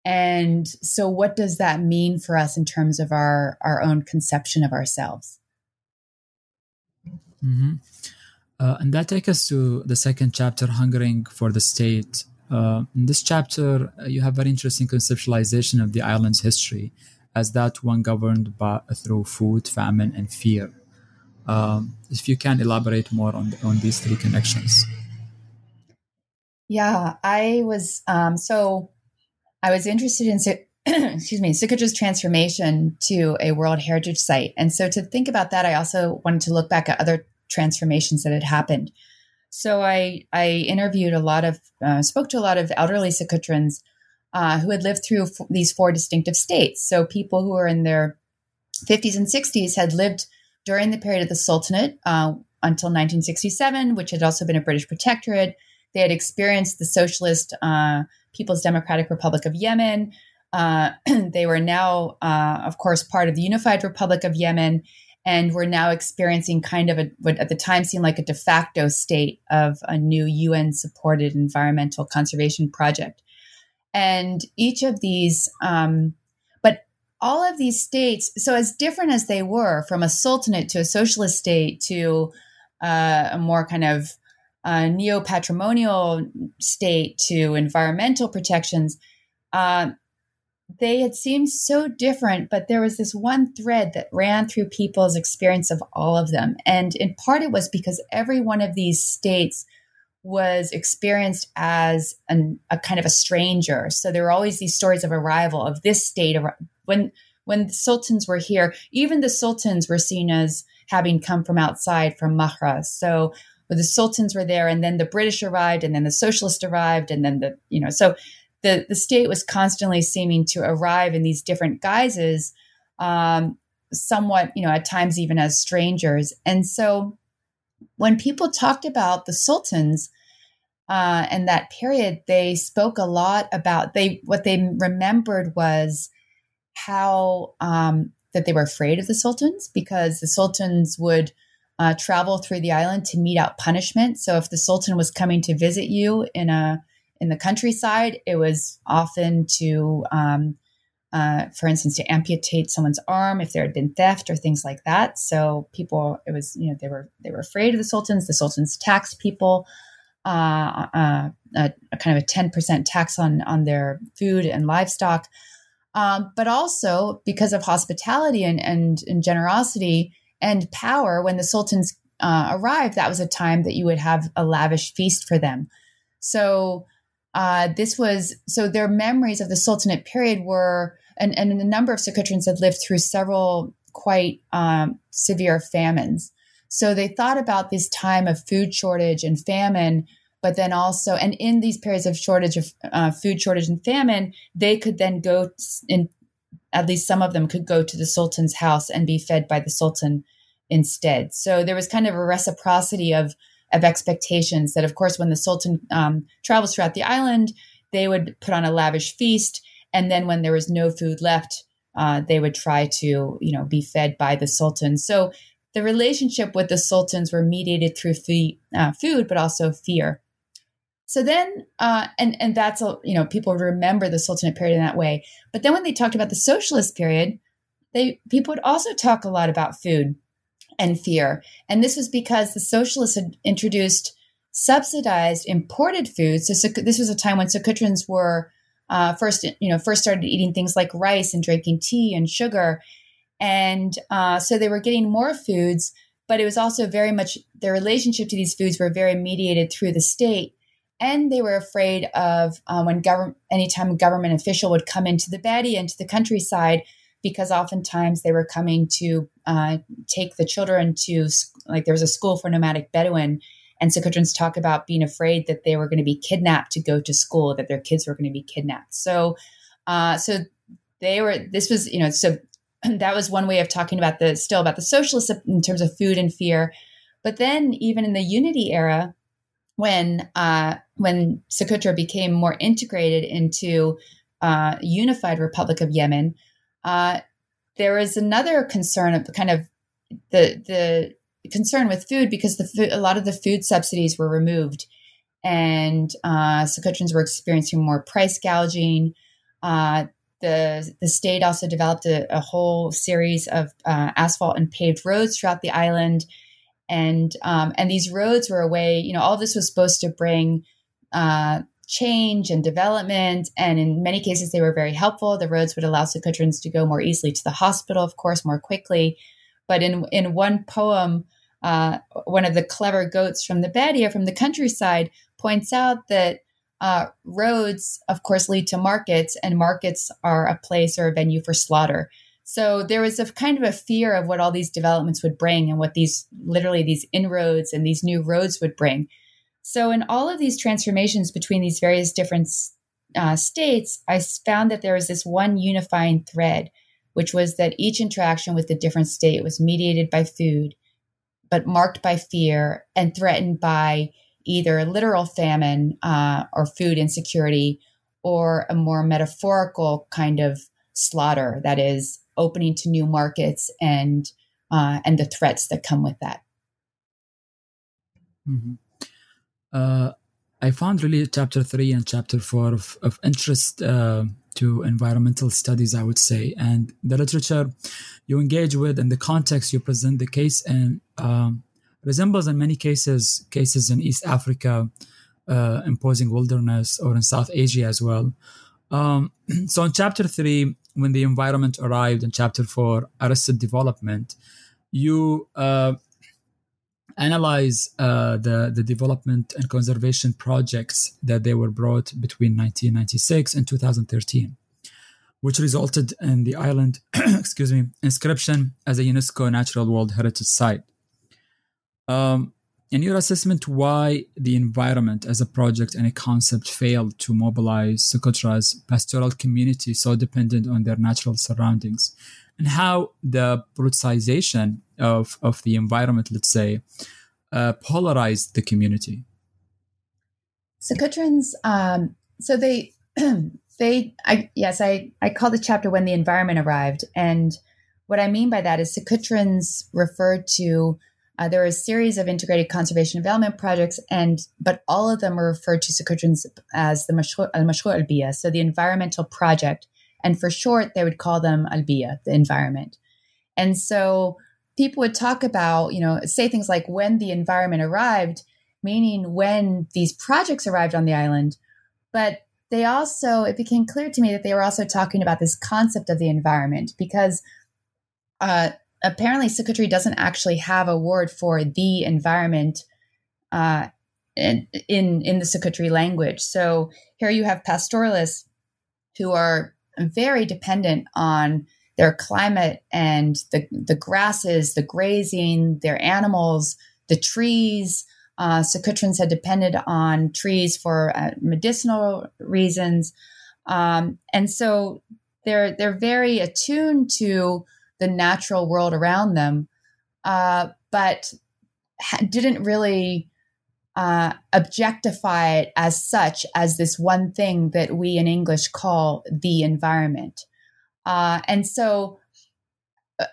And so what does that mean for us in terms of our our own conception of ourselves? Mm-hmm. Uh, and that takes us to the second chapter, Hungering for the State. Uh, in this chapter, uh, you have very interesting conceptualization of the island's history as that one governed by, through food, famine, and fear. Um, if you can elaborate more on on these three connections. Yeah, I was um, so I was interested in excuse me Socotra's transformation to a World Heritage Site, and so to think about that, I also wanted to look back at other transformations that had happened. So I I interviewed a lot of uh, spoke to a lot of elderly Socotrans uh, who had lived through f- these four distinctive states. So people who were in their 50s and 60s had lived during the period of the Sultanate uh, until 1967, which had also been a British protectorate. They had experienced the socialist uh, People's Democratic Republic of Yemen. Uh, they were now, uh, of course, part of the Unified Republic of Yemen, and we're now experiencing kind of a what at the time seemed like a de facto state of a new UN supported environmental conservation project. And each of these um, but all of these states, so as different as they were from a sultanate to a socialist state to uh, a more kind of uh, neo patrimonial state to environmental protections, uh, they had seemed so different, but there was this one thread that ran through people's experience of all of them. And in part, it was because every one of these states was experienced as an, a kind of a stranger. So there were always these stories of arrival of this state. Of, when when the sultans were here, even the sultans were seen as having come from outside, from Mahra. So the sultans were there, and then the British arrived, and then the socialists arrived, and then the you know so the the state was constantly seeming to arrive in these different guises, um, somewhat you know at times even as strangers, and so when people talked about the sultans uh, and that period, they spoke a lot about they what they remembered was how um, that they were afraid of the sultans because the sultans would uh, travel through the island to mete out punishment. So if the sultan was coming to visit you in a in the countryside, it was often to, um, uh, for instance, to amputate someone's arm if there had been theft or things like that. So people, it was you know they were they were afraid of the sultans. The sultans taxed people. Uh, uh, a, a, kind of a 10% tax on on their food and livestock um, but also because of hospitality and, and, and generosity and power. When the sultans uh, arrived, that was a time that you would have a lavish feast for them. So uh, this was so their memories of the sultanate period were, and, and a number of Socotrans had lived through several quite um, severe famines. So they thought about this time of food shortage and famine but then also and in these periods of shortage of uh, food shortage and famine they could then go in at least some of them could go to the sultan's house and be fed by the sultan instead so there was kind of a reciprocity of of expectations that of course when the sultan um, travels throughout the island they would put on a lavish feast. And then when there was no food left uh, they would try to you know be fed by the sultan. So the relationship with the sultans were mediated through fee, uh, food but also fear. So then, uh, and and that's a, you know people remember the Sultanate period in that way. But then when they talked about the Socialist period, they people would also talk a lot about food and fear, and this was because the Socialists had introduced subsidized imported foods. So, this was a time when Socotrans were uh, first, you know, first started eating things like rice and drinking tea and sugar, and uh, so they were getting more foods. But it was also very much their relationship to these foods were very mediated through the state and they were afraid of um, when government anytime a government official would come into the badia into the countryside because oftentimes they were coming to uh, take the children to like there was a school for nomadic bedouin. And Socotrans talk about being afraid that they were going to be kidnapped to go to school that their kids were going to be kidnapped. So uh, so they were this was you know so that was one way of talking about the still about the socialists in terms of food and fear. But then even in the unity era when uh, when Socotra became more integrated into uh, unified Republic of Yemen, uh, there another concern of kind of the the concern with food because the food, a lot of the food subsidies were removed, and uh, Socotrans were experiencing more price gouging. Uh, the the state also developed a, a whole series of uh, asphalt and paved roads throughout the island and um, and these roads were a way you know all this was supposed to bring uh, change and development and in many cases they were very helpful. The roads would allow Socotrans to go more easily to the hospital of course more quickly. But in in one poem uh, one of the clever goats from the badia from the countryside points out that uh, roads of course lead to markets and markets are a place or a venue for slaughter. So there was a kind of a fear of what all these developments would bring and what these literally these inroads and these new roads would bring. So in all of these transformations between these various different uh, states, I found that there was this one unifying thread, which was that each interaction with the different state was mediated by food, but marked by fear and threatened by either literal famine uh, or food insecurity or a more metaphorical kind of slaughter that is opening to new markets and uh, and the threats that come with that. Mm-hmm. Uh, I found really chapter three and chapter four of, of interest uh, to environmental studies, I would say. And the literature you engage with and the context you present the case in um, resembles in many cases cases in East Africa, uh, imposing wilderness, or in South Asia as well. Um, so in chapter three, when the environment arrived, in chapter four, arrested development, you uh, analyze uh, the the development and conservation projects that they were brought between 1996 and 2013, which resulted in the island, excuse me, inscription as a UNESCO Natural World Heritage Site. Um, in your assessment, why the environment as a project and a concept failed to mobilize Socotra's pastoral community so dependent on their natural surroundings, and how the politicization of, of the environment, let's say, uh, polarized the community? Socotrans, um, so they, they, I, yes, I, I call the chapter when the environment arrived. And what I mean by that is Socotrans referred to uh, there are a series of integrated conservation development projects, and but all of them are referred to Socotrans as the Mashru' al al Biya, so the environmental project. And for short, they would call them Albia, the environment. And so people would talk about, you know, say things like when the environment arrived, meaning when these projects arrived on the island. But they also, it became clear to me that they were also talking about this concept of the environment because uh, apparently Socotri doesn't actually have a word for the environment uh, in, in, in the Socotri language. So here you have pastoralists who are very dependent on their climate and the, the grasses, the grazing, their animals, the trees. Uh, Socotrans had depended on trees for uh, medicinal reasons. Um, and so they're, they're very attuned to the natural world around them, uh, but ha- didn't really uh, objectify it as such as this one thing that we in English call the environment. Uh, and so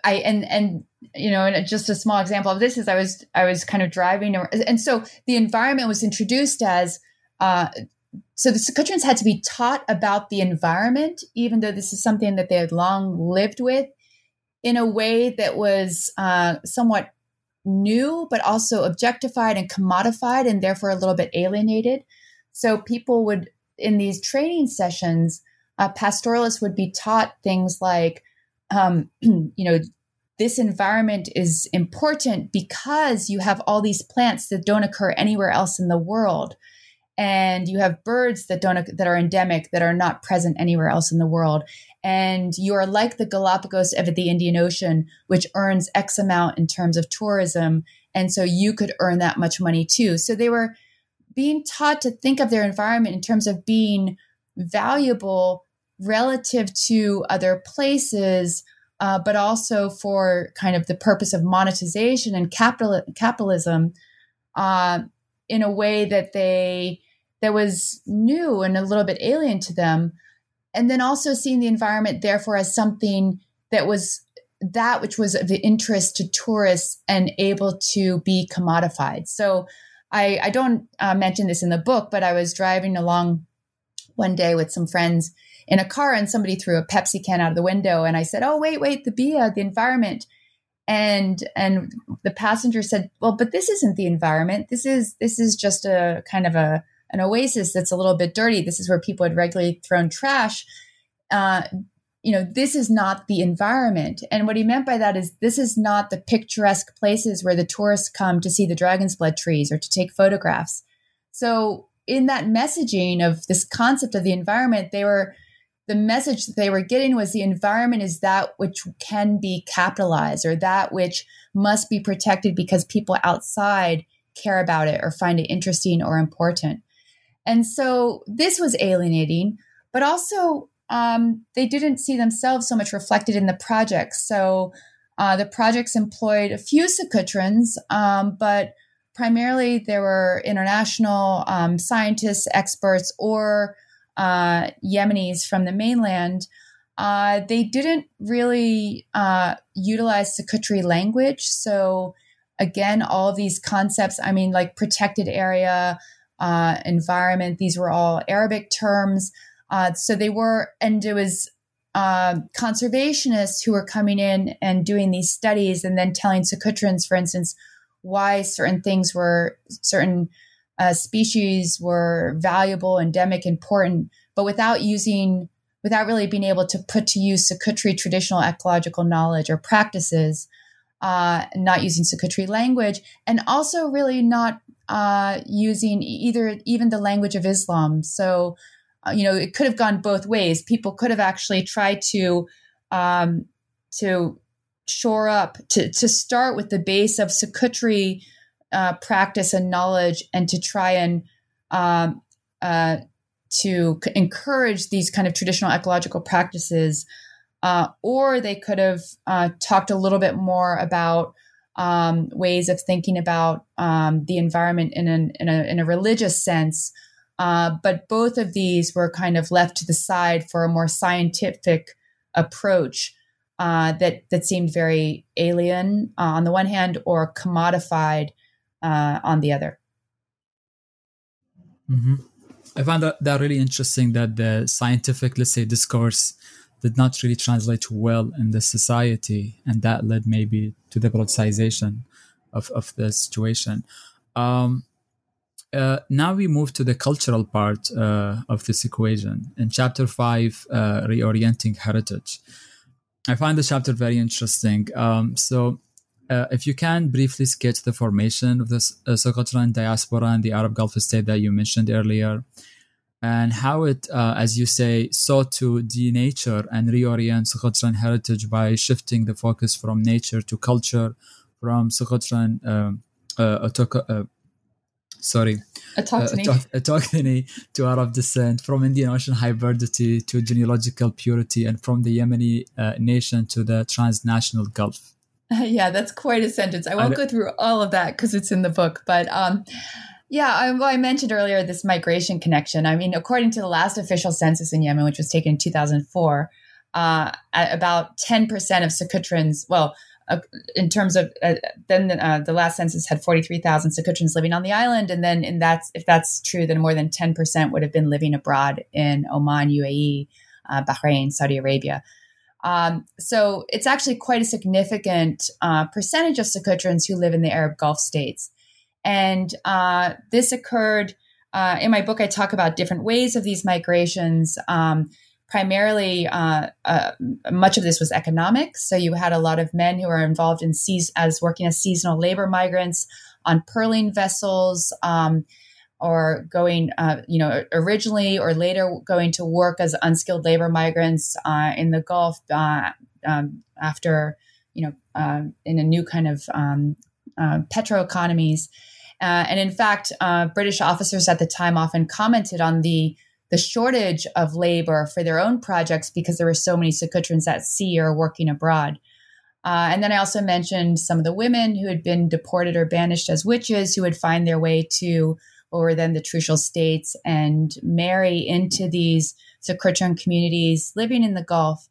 I and and you know, and just a small example of this is I was I was kind of driving, and so the environment was introduced as uh, so the Socotrans had to be taught about the environment, even though this is something that they had long lived with, in a way that was uh, somewhat new, but also objectified and commodified, and therefore a little bit alienated. So people would, in these training sessions, uh, pastoralists would be taught things like, um, you know, this environment is important because you have all these plants that don't occur anywhere else in the world and you have birds that don't that are endemic that are not present anywhere else in the world and you are like the galapagos of the indian ocean which earns x amount in terms of tourism and so you could earn that much money too so they were being taught to think of their environment in terms of being valuable relative to other places uh, but also for kind of the purpose of monetization and capital capitalism uh, in a way that they that was new and a little bit alien to them. And then also seeing the environment, therefore, as something that was that which was of interest to tourists and able to be commodified. So I, I don't uh, mention this in the book, but I was driving along one day with some friends in a car and somebody threw a Pepsi can out of the window. And I said, Oh, wait, wait, the BIA, the environment. And and the passenger said, Well, but this isn't the environment. This is this is just a kind of a an oasis that's a little bit dirty. This is where people had regularly thrown trash. Uh, you know, this is not the environment. And what he meant by that is this is not the picturesque places where the tourists come to see the dragon's blood trees or to take photographs. So, in that messaging of this concept of the environment, they were the message that they were getting was the environment is that which can be capitalized or that which must be protected because people outside care about it or find it interesting or important. And so this was alienating, but also um, they didn't see themselves so much reflected in the projects. So uh, the projects employed a few Socotrans, um, but primarily there were international um, scientists, experts, or uh, Yemenis from the mainland. Uh, they didn't really uh, utilize Socotri language. So, again, all these concepts, I mean, like protected area, uh, environment. These were all Arabic terms. Uh, so they were, and it was uh, conservationists who were coming in and doing these studies and then telling Socotrans, for instance, why certain things were, certain uh, species were valuable, endemic, important, but without using, without really being able to put to use Socotri traditional ecological knowledge or practices, uh, not using Socotri language, and also really not uh, using either even the language of Islam. So, uh, you know, it could have gone both ways. People could have actually tried to um, to shore up to to start with the base of Socotri uh, practice and knowledge, and to try and um, uh, to encourage these kind of traditional ecological practices. Uh, or they could have uh, talked a little bit more about um, ways of thinking about um, the environment in, an, in, a, in a religious sense. Uh, but both of these were kind of left to the side for a more scientific approach uh, that that seemed very alien uh, on the one hand or commodified uh, on the other. Mm-hmm. I found that, that really interesting that the scientific, let's say, discourse did not really translate well in the society, and that led maybe to the politicization of, of the situation. Um, uh, now we move to the cultural part uh, of this equation. In chapter five, uh, reorienting heritage, I find the chapter very interesting. Um, so, uh, if you can briefly sketch the formation of the uh, diaspora and the Arab Gulf state that you mentioned earlier, and how it, uh, as you say, sought to denature and reorient Socotra heritage by shifting the focus from nature to culture, from Socotra um, uh, uh, sorry, autochthony. Uh, to Arab descent, from Indian Ocean hybridity to genealogical purity, and from the Yemeni uh, nation to the transnational Gulf. yeah, that's quite a sentence. I won't I go through all of that because it's in the book, but um, yeah, I, well, I mentioned earlier this migration connection. I mean, according to the last official census in Yemen, which was taken in 2004, uh, about 10% of Socotrans, well, uh, in terms of uh, then uh, the last census had 43,000 Socotrans living on the island, and then in that, if that's true, then more than 10% would have been living abroad in Oman, UAE, uh, Bahrain, Saudi Arabia. Um, so it's actually quite a significant uh, percentage of Socotrans who live in the Arab Gulf states. And uh, this occurred uh, in my book. I talk about different ways of these migrations. Um, primarily, uh, uh much of this was economic. So you had a lot of men who are involved in seas- as working as seasonal labor migrants on pearling vessels. Um, or going, uh, you know, originally or later going to work as unskilled labor migrants uh, in the Gulf um, after, you know, in a new kind of um, uh, petro economies. Uh, and in fact, British officers at the time often commented on the the shortage of labor for their own projects because there were so many Socotrans at sea or working abroad. Uh, and then I also mentioned some of the women who had been deported or banished as witches who would find their way to or then the Trucial states and marry into these Secretarian communities living in the Gulf.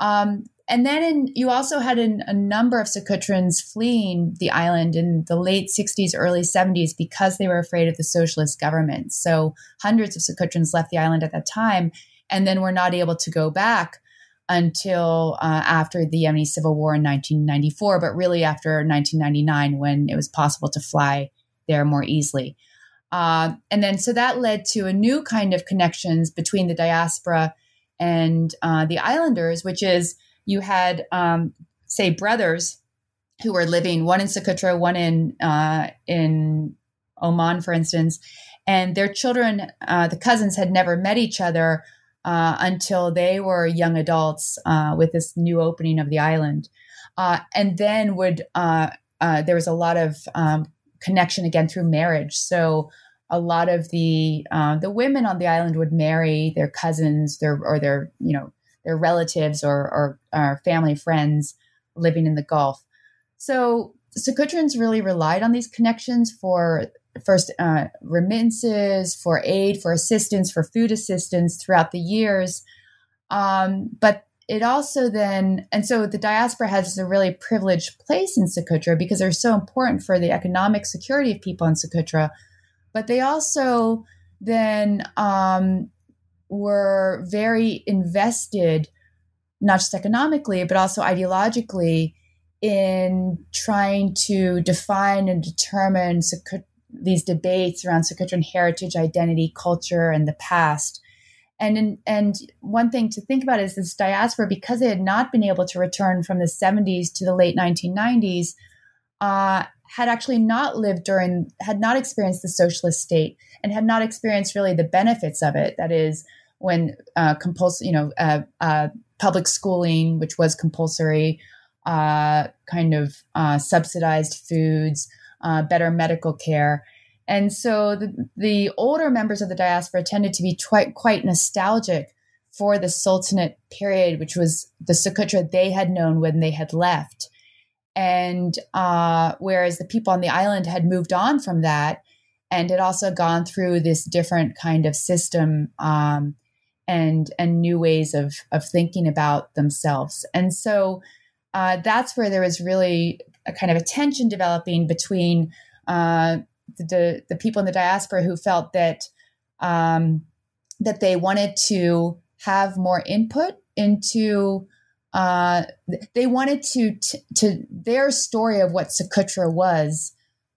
Um, and then in, you also had an, a number of Socotrans fleeing the island in the late 60s, early 70s because they were afraid of the socialist government. So hundreds of Socotrans left the island at that time and then were not able to go back until uh, after the Yemeni civil war in 1994, but really after 1999 when it was possible to fly there more easily. Uh, and then so that led to a new kind of connections between the diaspora and uh, the islanders, which is you had, um, say, brothers who were living one in Socotra, one in uh, in Oman, for instance, and their children, uh, the cousins, had never met each other uh, until they were young adults uh, with this new opening of the island, and then would there was a lot of um, connection again through marriage. So a lot of the uh, the women on the island would marry their cousins, their or their you know their relatives or, or, or family friends living in the Gulf. So Socotrans really relied on these connections for first uh, remittances, for aid, for assistance, for food assistance throughout the years. Um, but it also then, and so the diaspora has a really privileged place in Socotra because they're so important for the economic security of people in Socotra but they also then um, were very invested, not just economically, but also ideologically, in trying to define and determine these debates around Socotran heritage, identity, culture, and the past. And in, and one thing to think about is this diaspora, because they had not been able to return from the 70s to the late 1990s, uh, had actually not lived during, had not experienced the socialist state, and had not experienced really the benefits of it. That is, when uh, compulsory, you know, uh, uh, public schooling, which was compulsory, uh, kind of uh, subsidized foods, uh, better medical care. And so the, the older members of the diaspora tended to be quite, quite nostalgic for the Sultanate period, which was the Socotra they had known when they had left. And uh, whereas the people on the island had moved on from that and had also gone through this different kind of system um, and and new ways of of thinking about themselves. And so uh, that's where there was really a kind of a tension developing between uh, the, the people in the diaspora who felt that um, that they wanted to have more input into uh, they wanted to, to, to their story of what Socotra was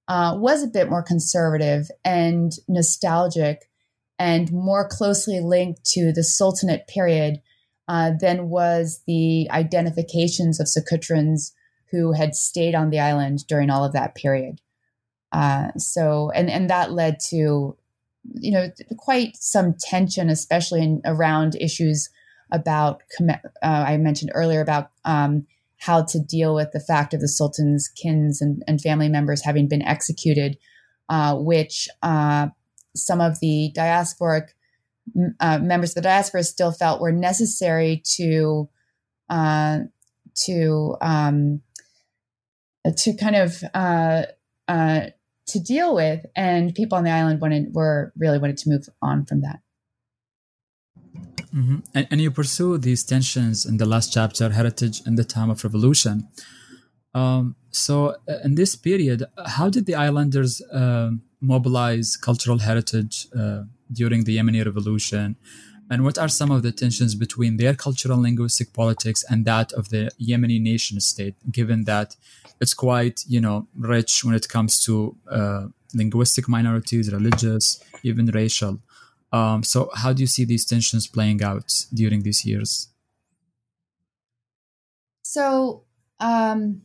uh, was a bit more conservative and nostalgic and more closely linked to the Sultanate period uh, than was the identifications of Socotrans who had stayed on the island during all of that period. Uh, so, and and that led to, you know, quite some tension, especially in, around issues about. Uh, I mentioned earlier about um, how to deal with the fact of the sultan's kins and, and family members having been executed, uh, which uh, some of the diasporic uh, members of the diaspora still felt were necessary to uh, to um, to kind of uh, to deal with, and people on the island wanted were really wanted to move on from that. Mm-hmm. And, and, you pursue these tensions in the last chapter, heritage in the time of revolution. Um, so, uh, in this period, how did the islanders uh, mobilize cultural heritage uh, during the Yemeni revolution? And what are some of the tensions between their cultural linguistic politics and that of the Yemeni nation state, given that it's quite you know rich when it comes to uh, linguistic minorities, religious, even racial. Um, so, how do you see these tensions playing out during these years? So, um,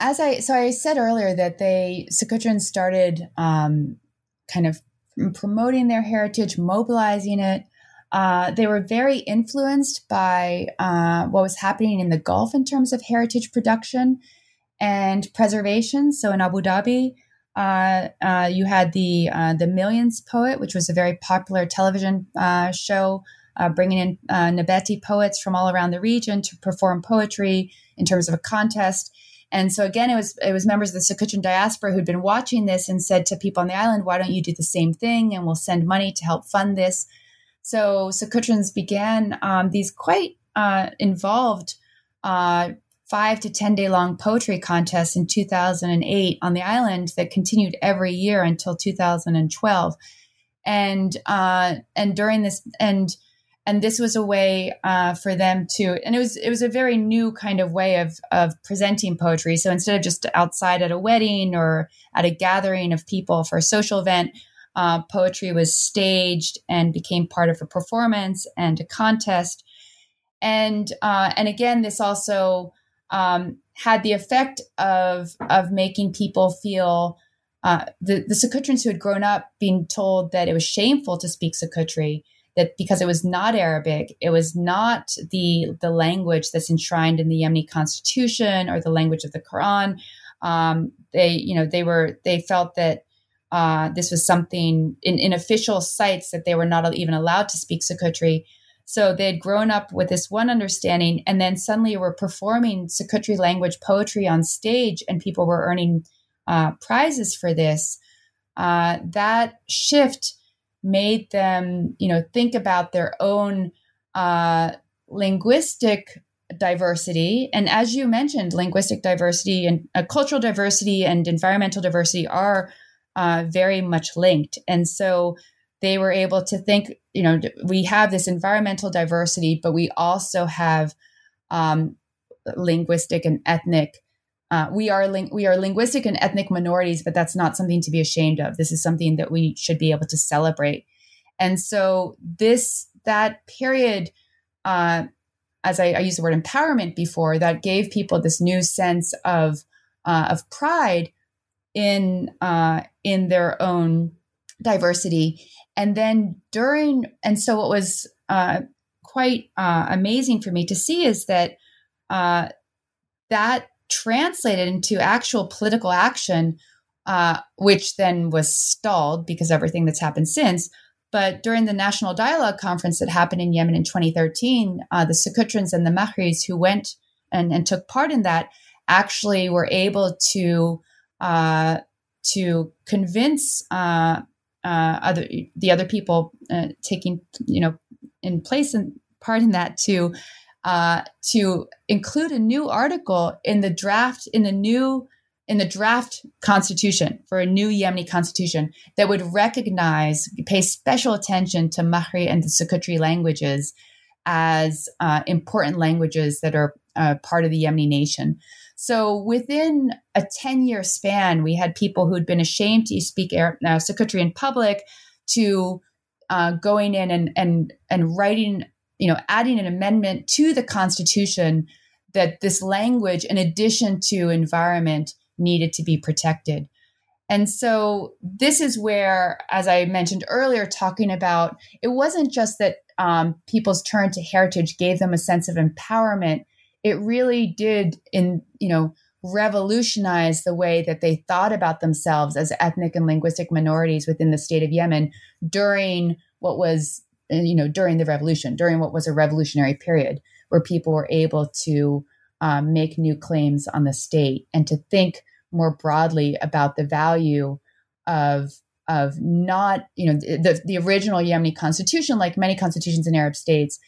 as I so I said earlier that they Socotrans started um, kind of promoting their heritage, mobilizing it, uh, they were very influenced by uh, what was happening in the Gulf in terms of heritage production and preservation. So in Abu Dhabi, uh, uh you had the uh, the Millions Poet, which was a very popular television show, bringing in Nabati poets from all around the region to perform poetry in terms of a contest. And so again, it was it was members of the Socotra diaspora who'd been watching this and said to people on the island, "Why don't you do the same thing? And we'll send money to help fund this." So Socotrans began um, these quite uh, involved uh, five to 10 day long poetry contests in 2008 on the island that continued every year until 2012. And, uh, and during this, and, and this was a way uh, for them to, and it was, it was a very new kind of way of, of presenting poetry. So instead of just outside at a wedding or at a gathering of people for a social event, uh, poetry was staged and became part of a performance and a contest. And uh, and again, this also um, had the effect of of making people feel uh, the the Socotrans who had grown up being told that it was shameful to speak Socotri, that because it was not Arabic, it was not the the language that's enshrined in the Yemeni constitution or the language of the Quran. Um, they you know they were they felt that uh, this was something in, in official sites that they were not even allowed to speak Socotri. So they had grown up with this one understanding, and then suddenly were performing Socotri language poetry on stage, and people were earning uh, prizes for this. Uh, that shift made them, you know, think about their own uh, linguistic diversity. And as you mentioned, linguistic diversity and uh, cultural diversity and environmental diversity are uh, very much linked. And so they were able to think, you know, we have this environmental diversity, but we also have um, linguistic and ethnic. Uh, we are ling- we are linguistic and ethnic minorities, but that's not something to be ashamed of. This is something that we should be able to celebrate. And so this that period, uh, as I, I used the word empowerment before, that gave people this new sense of uh, of pride in uh, in their own diversity. And then during, and so what was uh, quite uh, amazing for me to see is that uh, that translated into actual political action, uh, which then was stalled because everything that's happened since. But during the National Dialogue Conference that happened in Yemen in 2013, uh, the Socotrans and the Mahris who went and, and, took part in that actually were able to uh, to convince uh, uh, other the other people uh, taking you know in place and part in that to uh, to include a new article in the draft in the new in the draft constitution for a new Yemeni constitution that would recognize pay special attention to Mahri and the Socotri languages as uh, important languages that are uh, part of the Yemeni nation. So within a 10 year span, we had people who'd been ashamed to speak Arab, uh, Socotri in public to uh, going in and, and, and writing, you know, adding an amendment to the Constitution that this language, in addition to environment, needed to be protected. And so this is where, as I mentioned earlier, talking about it wasn't just that um, people's turn to heritage gave them a sense of empowerment it really did in you know revolutionize the way that they thought about themselves as ethnic and linguistic minorities within the state of Yemen during what was you know during the revolution during what was a revolutionary period where people were able to um, make new claims on the state and to think more broadly about the value of of not you know the the original Yemeni constitution like many constitutions in Arab states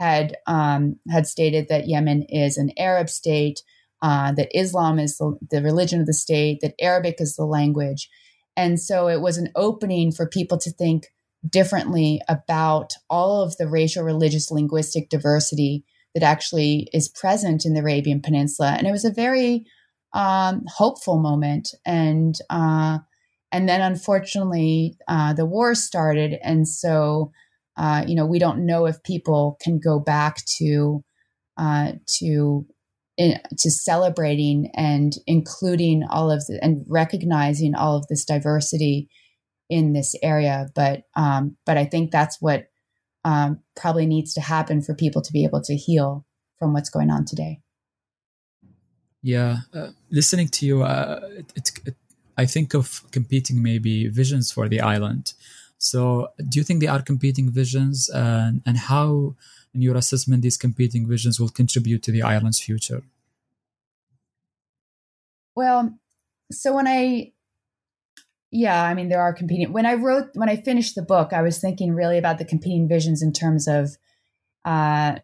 had um, had stated that Yemen is an Arab state, uh, that Islam is the, the religion of the state, that Arabic is the language, and so it was an opening for people to think differently about all of the racial, religious, linguistic diversity that actually is present in the Arabian Peninsula, and it was a very um, hopeful moment. And uh, and then unfortunately, uh, the war started, and so uh, you know, we don't know if people can go back to uh, to in, to celebrating and including all of the, and recognizing all of this diversity in this area. But um, but I think that's what um, probably needs to happen for people to be able to heal from what's going on today. Yeah, uh, listening to you, uh, it, it, it, I think of competing maybe visions for the island. So, do you think they are competing visions, and, and how, in your assessment, these competing visions will contribute to the island's future? Well, so when I, yeah, I mean, there are competing. When I wrote, when I finished the book, I was thinking really about the competing visions in terms of uh,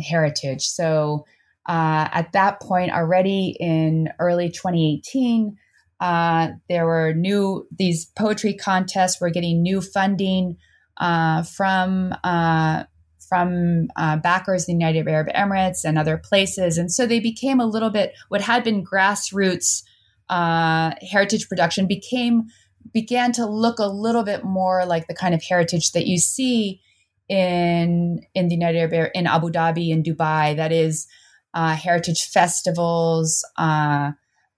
heritage. So, uh, at that point, already in early 2018, uh, there were new these poetry contests were getting new funding uh, from uh, from uh, backers the United Arab Emirates and other places, and so they became a little bit what had been grassroots uh, heritage production became began to look a little bit more like the kind of heritage that you see in in the United Arab Emirates, in Abu Dhabi and Dubai. That is uh, heritage festivals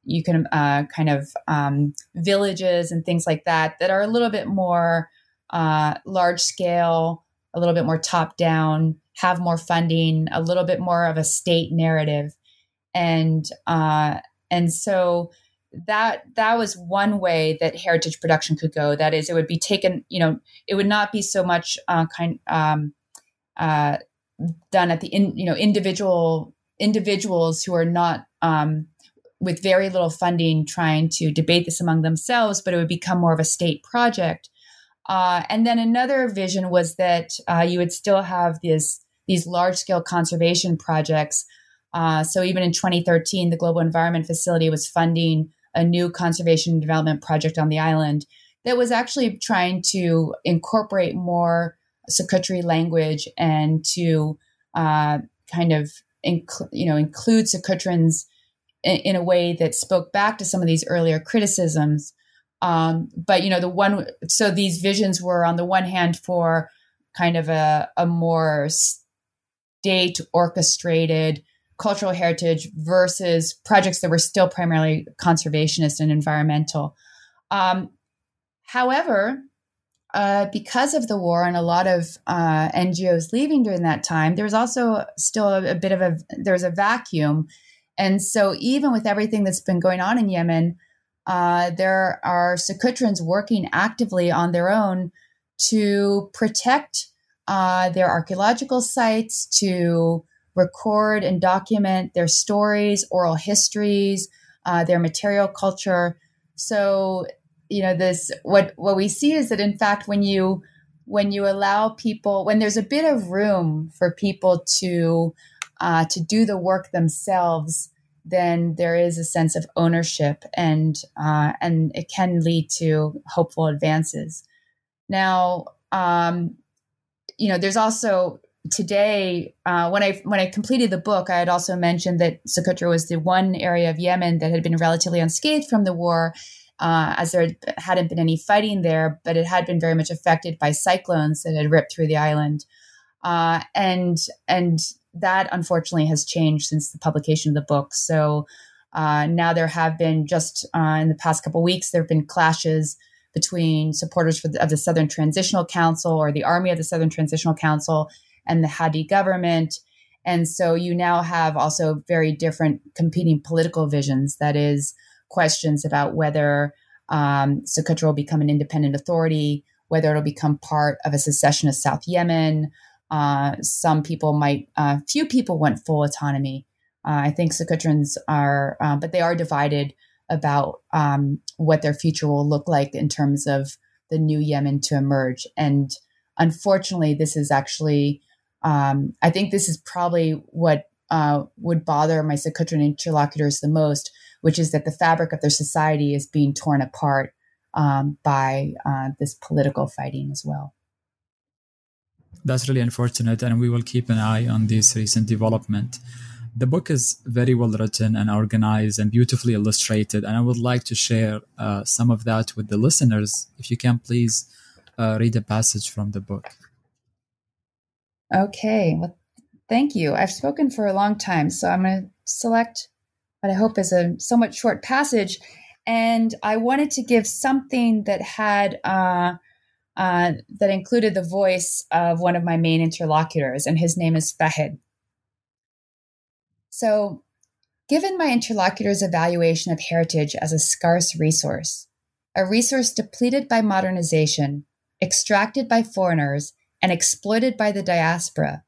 you can uh, kind of um, villages and things like that that are a little bit more uh, large scale, a little bit more top down, have more funding, a little bit more of a state narrative, and uh, and so that that was one way that heritage production could go. That is, it would be taken. You know, it would not be so much uh, kind um, uh, done at the in, you know individual individuals who are not um, with very little funding trying to debate this among themselves, but it would become more of a state project. Uh, and then another vision was that uh, you would still have this, these large scale conservation projects. Uh, so even in 2013, the Global Environment Facility was funding a new conservation and development project on the island that was actually trying to incorporate more Socotri language and to uh, kind of inc- you know include Socotrans in, a way that spoke back to some of these earlier criticisms. Um, but you know the one so these visions were on the one hand for kind of a, a more state orchestrated cultural heritage versus projects that were still primarily conservationist and environmental. Um, however, uh, because of the war and a lot of uh, NGOs leaving during that time, there was also still a, a bit of a there was a vacuum, and so even with everything that's been going on in Yemen, uh, there are Socotrans working actively on their own to protect uh, their archaeological sites, to record and document their stories, oral histories, uh, their material culture. So, you know, this what what we see is that in fact, when you when you allow people, when there's a bit of room for people to uh, to do the work themselves, then there is a sense of ownership, and uh, and it can lead to hopeful advances. Now, um, you know, there's also today, uh, when I when I completed the book, I had also mentioned that Socotra was the one area of Yemen that had been relatively unscathed from the war, uh, as there hadn't been any fighting there, but it had been very much affected by cyclones that had ripped through the island, uh, and and that unfortunately has changed since the publication of the book. So uh, now there have been just uh, in the past couple weeks there have been clashes between supporters the, of the Southern Transitional Council or the Army of the Southern Transitional Council and the Hadi government. And so you now have also very different competing political visions. That is, questions about whether um, Socotra will become an independent authority, whether it'll become part of a secessionist South Yemen. Uh, some people might, uh, few people want full autonomy. Uh, I think Socotrans are, uh, but they are divided about um, what their future will look like in terms of the new Yemen to emerge. And unfortunately, this is actually um, I think this is probably what uh, would bother my Socotran interlocutors the most, which is that the fabric of their society is being torn apart um, by uh, this political fighting as well. That's really unfortunate, and we will keep an eye on this recent development. The book is very well written and organized and beautifully illustrated, and I would like to share uh, some of that with the listeners. If you can, please uh, read a passage from the book. Okay. Well, thank you. I've spoken for a long time, so I'm going to select what I hope is a somewhat short passage. And I wanted to give something that had uh, uh, that included the voice of one of my main interlocutors, and his name is Fahed. So, given my interlocutor's evaluation of heritage as a scarce resource, a resource depleted by modernization, extracted by foreigners, and exploited by the diaspora,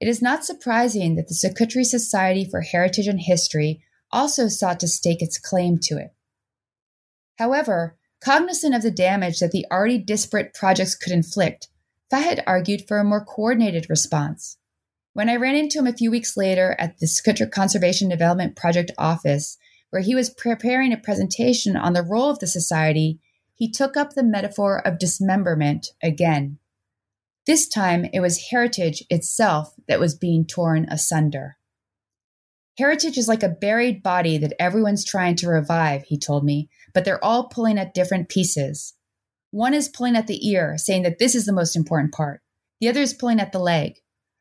it is not surprising that the Socotra Society for Heritage and History also sought to stake its claim to it. However, cognizant of the damage that the already disparate projects could inflict, Fahed argued for a more coordinated response. When I ran into him a few weeks later at the Socotra Conservation Development Project office, where he was preparing a presentation on the role of the society, he took up the metaphor of dismemberment again. This time it was heritage itself that was being torn asunder. Heritage is like a buried body that everyone's trying to revive, he told me, but they're all pulling at different pieces. One is pulling at the ear, saying that this is the most important part. The other is pulling at the leg.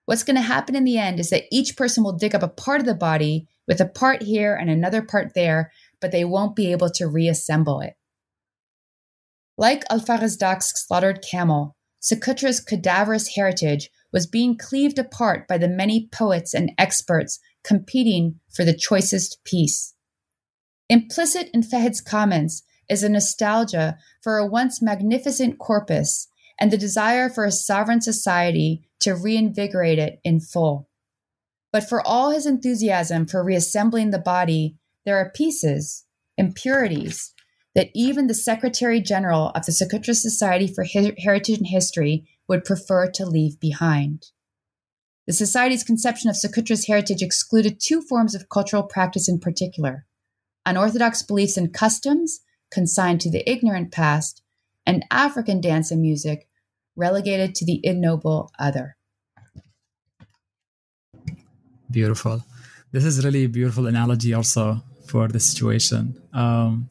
What's going to happen in the end is that each person will dig up a part of the body with a part here and another part there, but they won't be able to reassemble it. Like Al-Farazdaq's slaughtered camel, Socotra's cadaverous heritage was being cleaved apart by the many poets and experts competing for the choicest piece. Implicit in Fahed's comments is a nostalgia for a once magnificent corpus and the desire for a sovereign society to reinvigorate it in full. But for all his enthusiasm for reassembling the body, there are pieces, impurities, that even the Secretary General of the Socotra Society for Heritage and History would prefer to leave behind. The Society's conception of Socotra's heritage excluded two forms of cultural practice in particular unorthodox beliefs and customs consigned to the ignorant past, and African dance and music relegated to the ignoble other. Beautiful. This is really a beautiful analogy also for the situation. Um,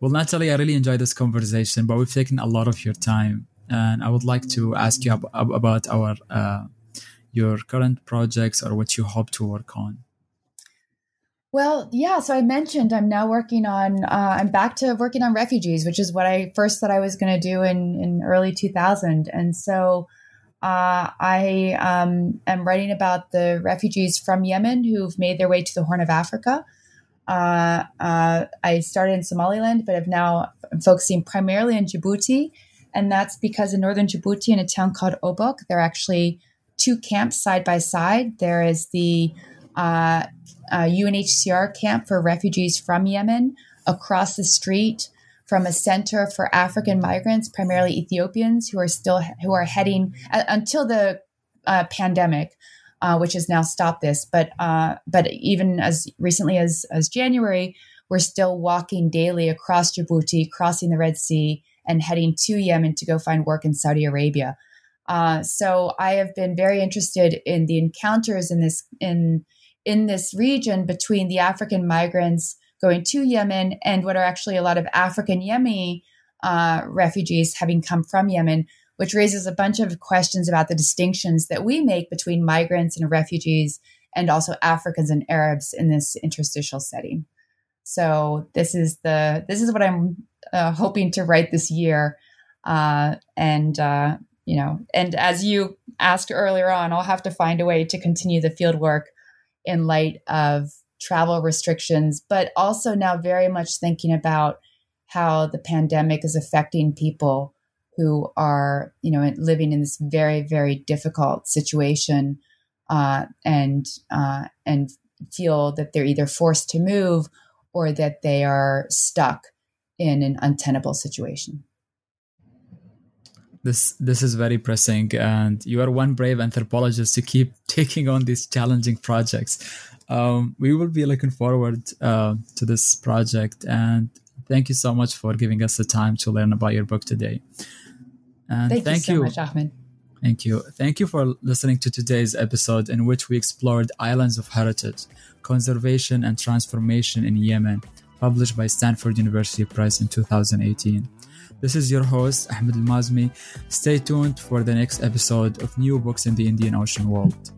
well, Nathalie, I really enjoyed this conversation, but we've taken a lot of your time, and I would like to ask you ab- about our uh, your current projects or what you hope to work on. Well, yeah. So I mentioned I'm now working on. Uh, I'm back to working on refugees, which is what I first thought I was going to do in in early 2000, and so. Uh, I um, am writing about the refugees from Yemen who've made their way to the Horn of Africa. Uh, uh, I started in Somaliland, but I've now I'm focusing primarily in Djibouti, and that's because in northern Djibouti, in a town called Obok, there are actually two camps side by side. There is the UNHCR uh, camp for refugees from Yemen across the street from a center for African migrants, primarily Ethiopians, who are still who are heading uh, until the uh, pandemic, uh, which has now stopped this. But uh, but even as recently as as January, we're still walking daily across Djibouti, crossing the Red Sea, and heading to Yemen to go find work in Saudi Arabia. Uh, so I have been very interested in the encounters in this in in this region between the African migrants going to Yemen and what are actually a lot of African Yemeni uh, refugees having come from Yemen, which raises a bunch of questions about the distinctions that we make between migrants and refugees and also Africans and Arabs in this interstitial setting. So this is the this is what I'm uh, hoping to write this year, uh, and uh, you know, and as you asked earlier on, I'll have to find a way to continue the field work in light of travel restrictions, but also now very much thinking about how the pandemic is affecting people who are, you know, living in this very, very difficult situation, uh, and uh, and feel that they're either forced to move or that they are stuck in an untenable situation. This this is very pressing, and you are one brave anthropologist to keep taking on these challenging projects. Um, we will be looking forward uh, to this project and thank you so much for giving us the time to learn about your book today. And thank, thank you so you. much ahmed. Thank you. Thank you for listening to today's episode in which we explored islands of heritage conservation and transformation in yemen published by stanford university press in 2018 this is your host ahmed al-mazmi. Stay tuned for the next episode of new books in the indian ocean world